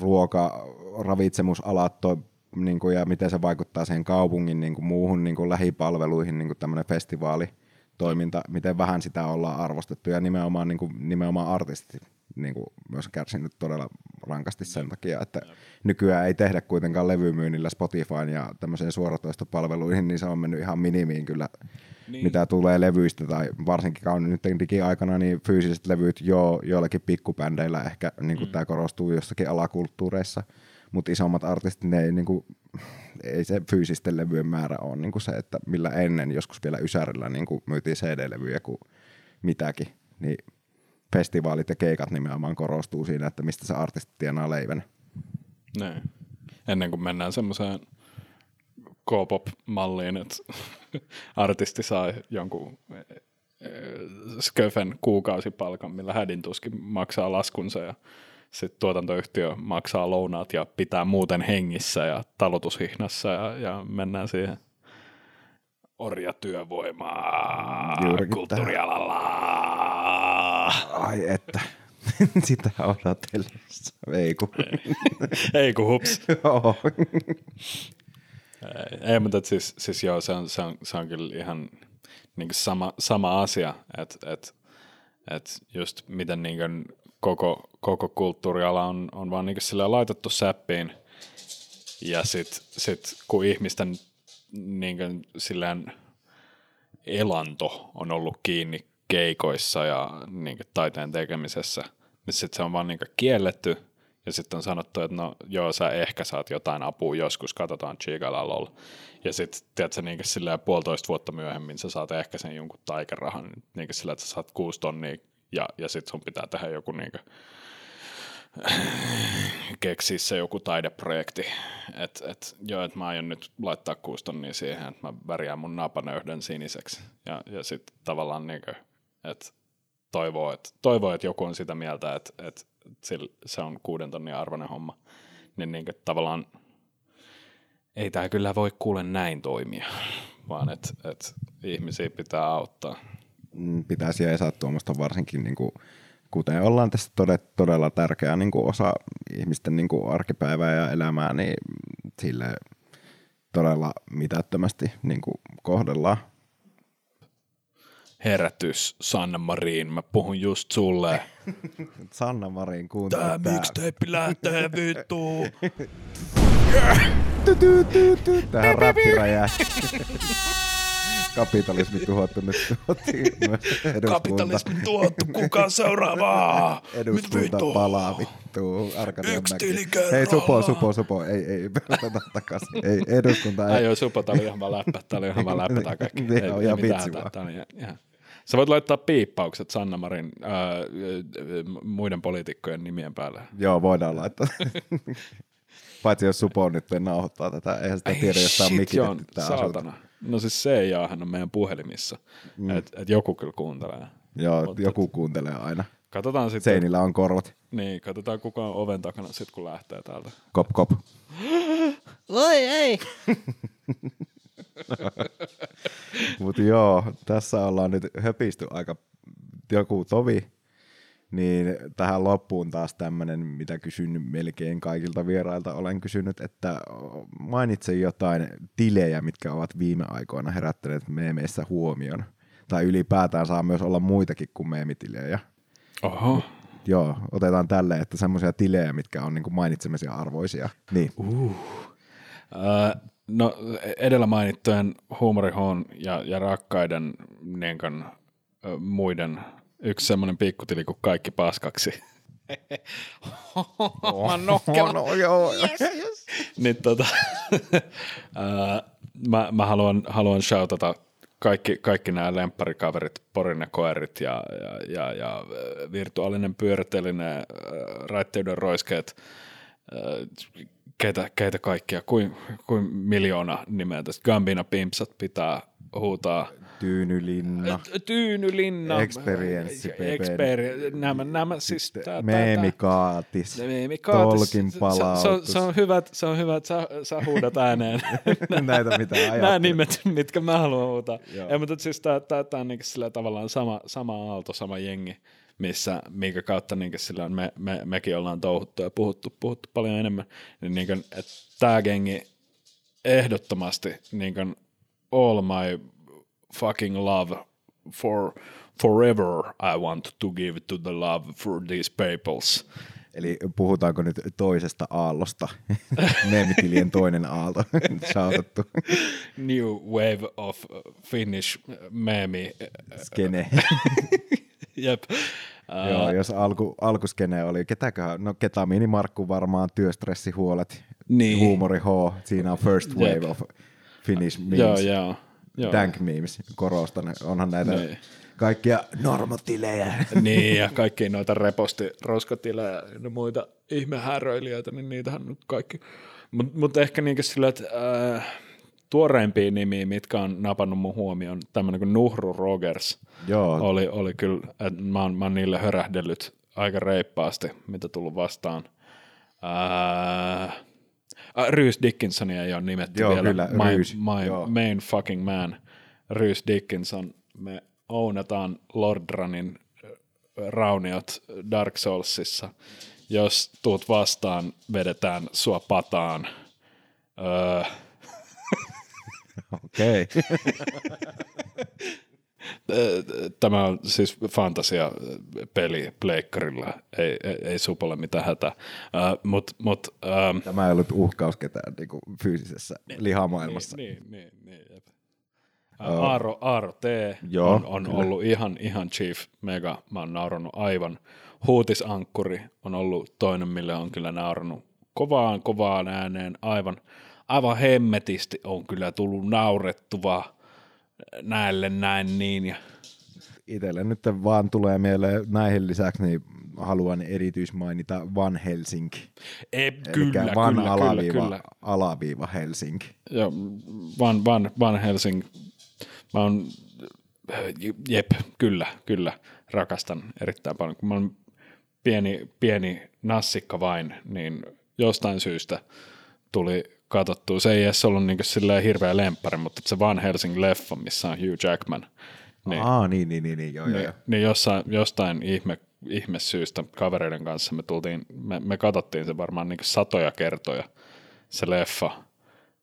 ruoka, ravitsemusalat toi, niin kuin, ja miten se vaikuttaa siihen kaupungin niin kuin, muuhun niin kuin, lähipalveluihin, niin kuin tämmöinen festivaalitoiminta, miten vähän sitä ollaan arvostettu ja nimenomaan, niin kuin, nimenomaan artistit niin kuin, myös kärsinyt todella rankasti sen takia, että nykyään ei tehdä kuitenkaan levymyynnillä Spotifyn ja tämmöiseen suoratoistopalveluihin, niin se on mennyt ihan minimiin kyllä niin. mitä tulee levyistä, tai varsinkin kaun nyt digiaikana, niin fyysiset levyt jo joillakin pikkubändeillä ehkä niin mm. tämä korostuu jossakin alakulttuureissa, mutta isommat artistit, ne ei, niin kuin, ei se fyysisten levyjen määrä ole niin kuin se, että millä ennen joskus vielä Ysärillä niin kuin myytiin CD-levyjä kuin mitäkin, niin festivaalit ja keikat nimenomaan korostuu siinä, että mistä se artisti tienaa leivän. Niin. Ennen kuin mennään semmoiseen K-pop-malliin, että artisti saa jonkun eh, eh, sköfen kuukausipalkan, millä hädin tuskin maksaa laskunsa ja sitten tuotantoyhtiö maksaa lounaat ja pitää muuten hengissä ja talotushihnassa ja, ja mennään siihen orjatyövoimaa Juurikin kulttuurialalla. Ai että, sitä odotellessa. Ei kun. Ei kun hups. Joo. Ei, mutta siis, siis joo, se on, se on, se on kyllä ihan niin sama, sama asia, että et, et just miten niin koko, koko kulttuuriala on, on vaan niin laitettu säppiin Ja sitten sit, kun ihmisten niin kuin, silleen, elanto on ollut kiinni keikoissa ja niin kuin, taiteen tekemisessä, niin sitten se on vaan niin kuin, kielletty ja sitten on sanottu, että no joo, sä ehkä saat jotain apua joskus, katsotaan Chigala lol. Ja sitten, tiedätkö, niin silleen puolitoista vuotta myöhemmin sä saat ehkä sen jonkun taikarahan, niin sillä, että sä saat kuusi tonnia ja, ja sitten sun pitää tehdä joku niin kuin, keksiä se joku taideprojekti. Että et, joo, että mä aion nyt laittaa kuusi tonnia siihen, että mä värjään mun napanöyhden siniseksi. Ja, ja sitten tavallaan niin kuin, että toivoo, että toivoo, että joku on sitä mieltä, että, että se on kuuden tonnin arvoinen homma. Niin, niin kuin, tavallaan ei tämä kyllä voi kuule näin toimia, vaan että et ihmisiä pitää auttaa. Pitäisi ja saa tuommoista varsinkin, niin kuin, kuten ollaan tässä todella tärkeä niin kuin osa ihmisten niin kuin arkipäivää ja elämää, niin sille todella mitättömästi niin kuin kohdellaan. Herätys, Sanna Marin, mä puhun just sulle. Sanna Marin kuuntelee Tää mixtape lähtee vittu. Tähän räppi räjähti. Kapitalismi tuhottu nyt eduskunta. Kapitalismi tuottu, kuka seuraavaa? Eduskunta palaa vittu. Yksi. Hei Supo, Supo, Supo. Ei, ei, pelata takaisin. Ei, eduskunta ei. Ai joo, Supo, tää oli ihan vaan läppä. Tää oli ihan vaan läppä tää kaikki. Niin, Ei- on ei ihan mitään, vitsi tää- vaan. ihan- Sä voit laittaa piippaukset Sanna Marin ää, ää, muiden poliitikkojen nimien päälle. Joo, voidaan laittaa. Paitsi jos Supo nyt nauhoittaa tätä. Eihän sitä tiedä, jos tämä on mikitetty tää asunto. No siis CIAhan on meidän puhelimissa, mm. että et joku kyllä kuuntelee. Joo, Mutta- joku kuuntelee aina. Katsotaan sitten, Seinillä on korvat. niin, katsotaan kuka on oven takana sitten kun lähtee täältä. Kop, kop. Voi ei. Mutta joo, tässä ollaan nyt höpisty aika joku tovi. Niin tähän loppuun taas tämmöinen, mitä kysyn melkein kaikilta vierailta. Olen kysynyt, että mainitse jotain tilejä, mitkä ovat viime aikoina herättäneet meemeissä huomion. Tai ylipäätään saa myös olla muitakin kuin meemitilejä. Oho. Joo, otetaan tälle, että semmoisia tilejä, mitkä on niinku mainitsemisia arvoisia. Niin, Öö, no edellä mainittujen huumorihoon ja, ja rakkaiden niin kuin, muiden yksi semmoinen pikkutili kuin kaikki paskaksi. Mä oon no, joo. niin tota, mä, mä haluan, haluan shoutata kaikki, kaikki nämä lempparikaverit, Porin ja Koerit ja, ja, ja, ja virtuaalinen pyörätelinen, ö, raitteuden roiskeet, keitä, keitä kaikkia, kuin, kuin miljoona nimeä tästä Gambina Pimpsat pitää huutaa. Tyynylinna. Tyynylinna. Experience, Pepe. Experi- nämä, nämä siis tää- tää- Meemikaatis. Meemikaatis. Tolkin Se, palautus. se, on, se, on hyvä, se on hyvä, että sä, sä huudat ääneen. Näitä mitä Nämä ajattelin. nimet, mitkä mä haluan huutaa. Joo. Ei, mutta siis tää, tää, tää on niinku sillä tavallaan sama, sama aalto, sama jengi, missä, minkä kautta niinku sillä me, me, mekin ollaan touhuttu ja puhuttu, puhuttu paljon enemmän. Niin niinku, että tää gengi ehdottomasti niinku all my fucking love for forever I want to give to the love for these peoples. Eli puhutaanko nyt toisesta aallosta? Meemitilien toinen aalto. Shoutattu. New wave of Finnish meme. Skene. Jep. Joo, Uh, jos alku, alkuskene oli, ketäköhän, no ketamiini Markku varmaan työstressihuolet, Niin. huumori H, siinä on first wave Jep. of Finnish memes, joo, joo. joo. dank memes, korostan, onhan näitä Niin. kaikkia normotilejä. niin, ja kaikki noita reposti, roskatilejä ja muita ihmehäröilijöitä, niin niitähän nyt kaikki. Mutta mut ehkä niinkin sillä, että äh, tuoreimpia nimiä, mitkä on napannut mun huomioon, tämmöinen kuin Nuhru Rogers, Joo, oli, oli kyllä, että mä oon, mä oon niille hörähdellyt aika reippaasti, mitä tullut vastaan. Ää, Rhys Dickinsonia ei ole nimetty Joo, vielä. kyllä, my, my joo. main fucking man, Rhys Dickinson. Me ownataan Lordranin rauniot Dark Soulsissa. Jos tuut vastaan, vedetään sua pataan. Öö, okei. Tämä on siis fantasia-peli pleikkarilla, ei, ei, ei supolle mitään hätää. Uh, mut, mut, um, Tämä ei ollut uhkaus ketään niin kuin fyysisessä lihamaailmassa. Niin, niin, niin, jep. Uh, Aaro, Aaro T Joo, on, on ollut ihan, ihan chief mega. Mä oon naurannut aivan. Huutisankkuri on ollut toinen, mille on kyllä naurannut kovaan, kovaan ääneen. Aivan, aivan hemmetisti on kyllä tullut naurettua näille näin niin. Ja Itselle nyt vaan tulee mieleen näihin lisäksi, niin haluan erityismainita Van Helsinki. Elikkä kyllä, Van kyllä, alaviiva, kyllä, kyllä. alaviiva Helsinki. Ja Van, Van, Van Helsing, mä oon, jep, kyllä, kyllä, rakastan erittäin paljon. Kun mä oon pieni, pieni nassikka vain, niin jostain syystä tuli katsottua. Se ei edes ollut niin silleen hirveä lemppari, mutta se Van Helsing-leffa, missä on Hugh Jackman, niin, Aa, niin, niin, niin, niin joo, niin, joo. niin jossain, jostain ihme, ihme syystä kavereiden kanssa me tultiin, me, me katsottiin se varmaan niin satoja kertoja, se leffa,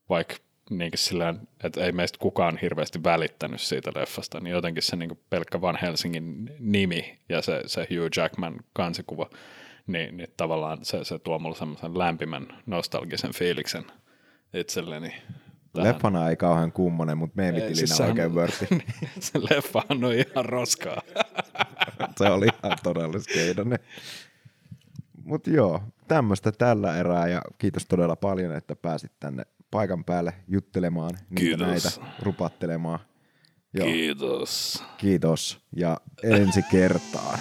vaikka niin sillään, että ei meistä kukaan hirveästi välittänyt siitä leffasta, niin jotenkin se niin pelkkä Van Helsingin nimi ja se, se Hugh Jackman kansikuva, niin, niin tavallaan se, se tuo mulle semmoisen lämpimän nostalgisen fiiliksen itselleni. tähän. Leffana ei kauhean kummonen, mutta meemitilinä Siis sehän- oikein vörtti. se leffahan on ihan roskaa. se oli ihan todella skeidone. Mutta joo, tämmöistä tällä erää ja kiitos todella paljon, että pääsit tänne paikan päälle juttelemaan, niitä Kiitos. näitä rupattelemaan. Joo, Kiitos. kiitos ja ensi kertaan.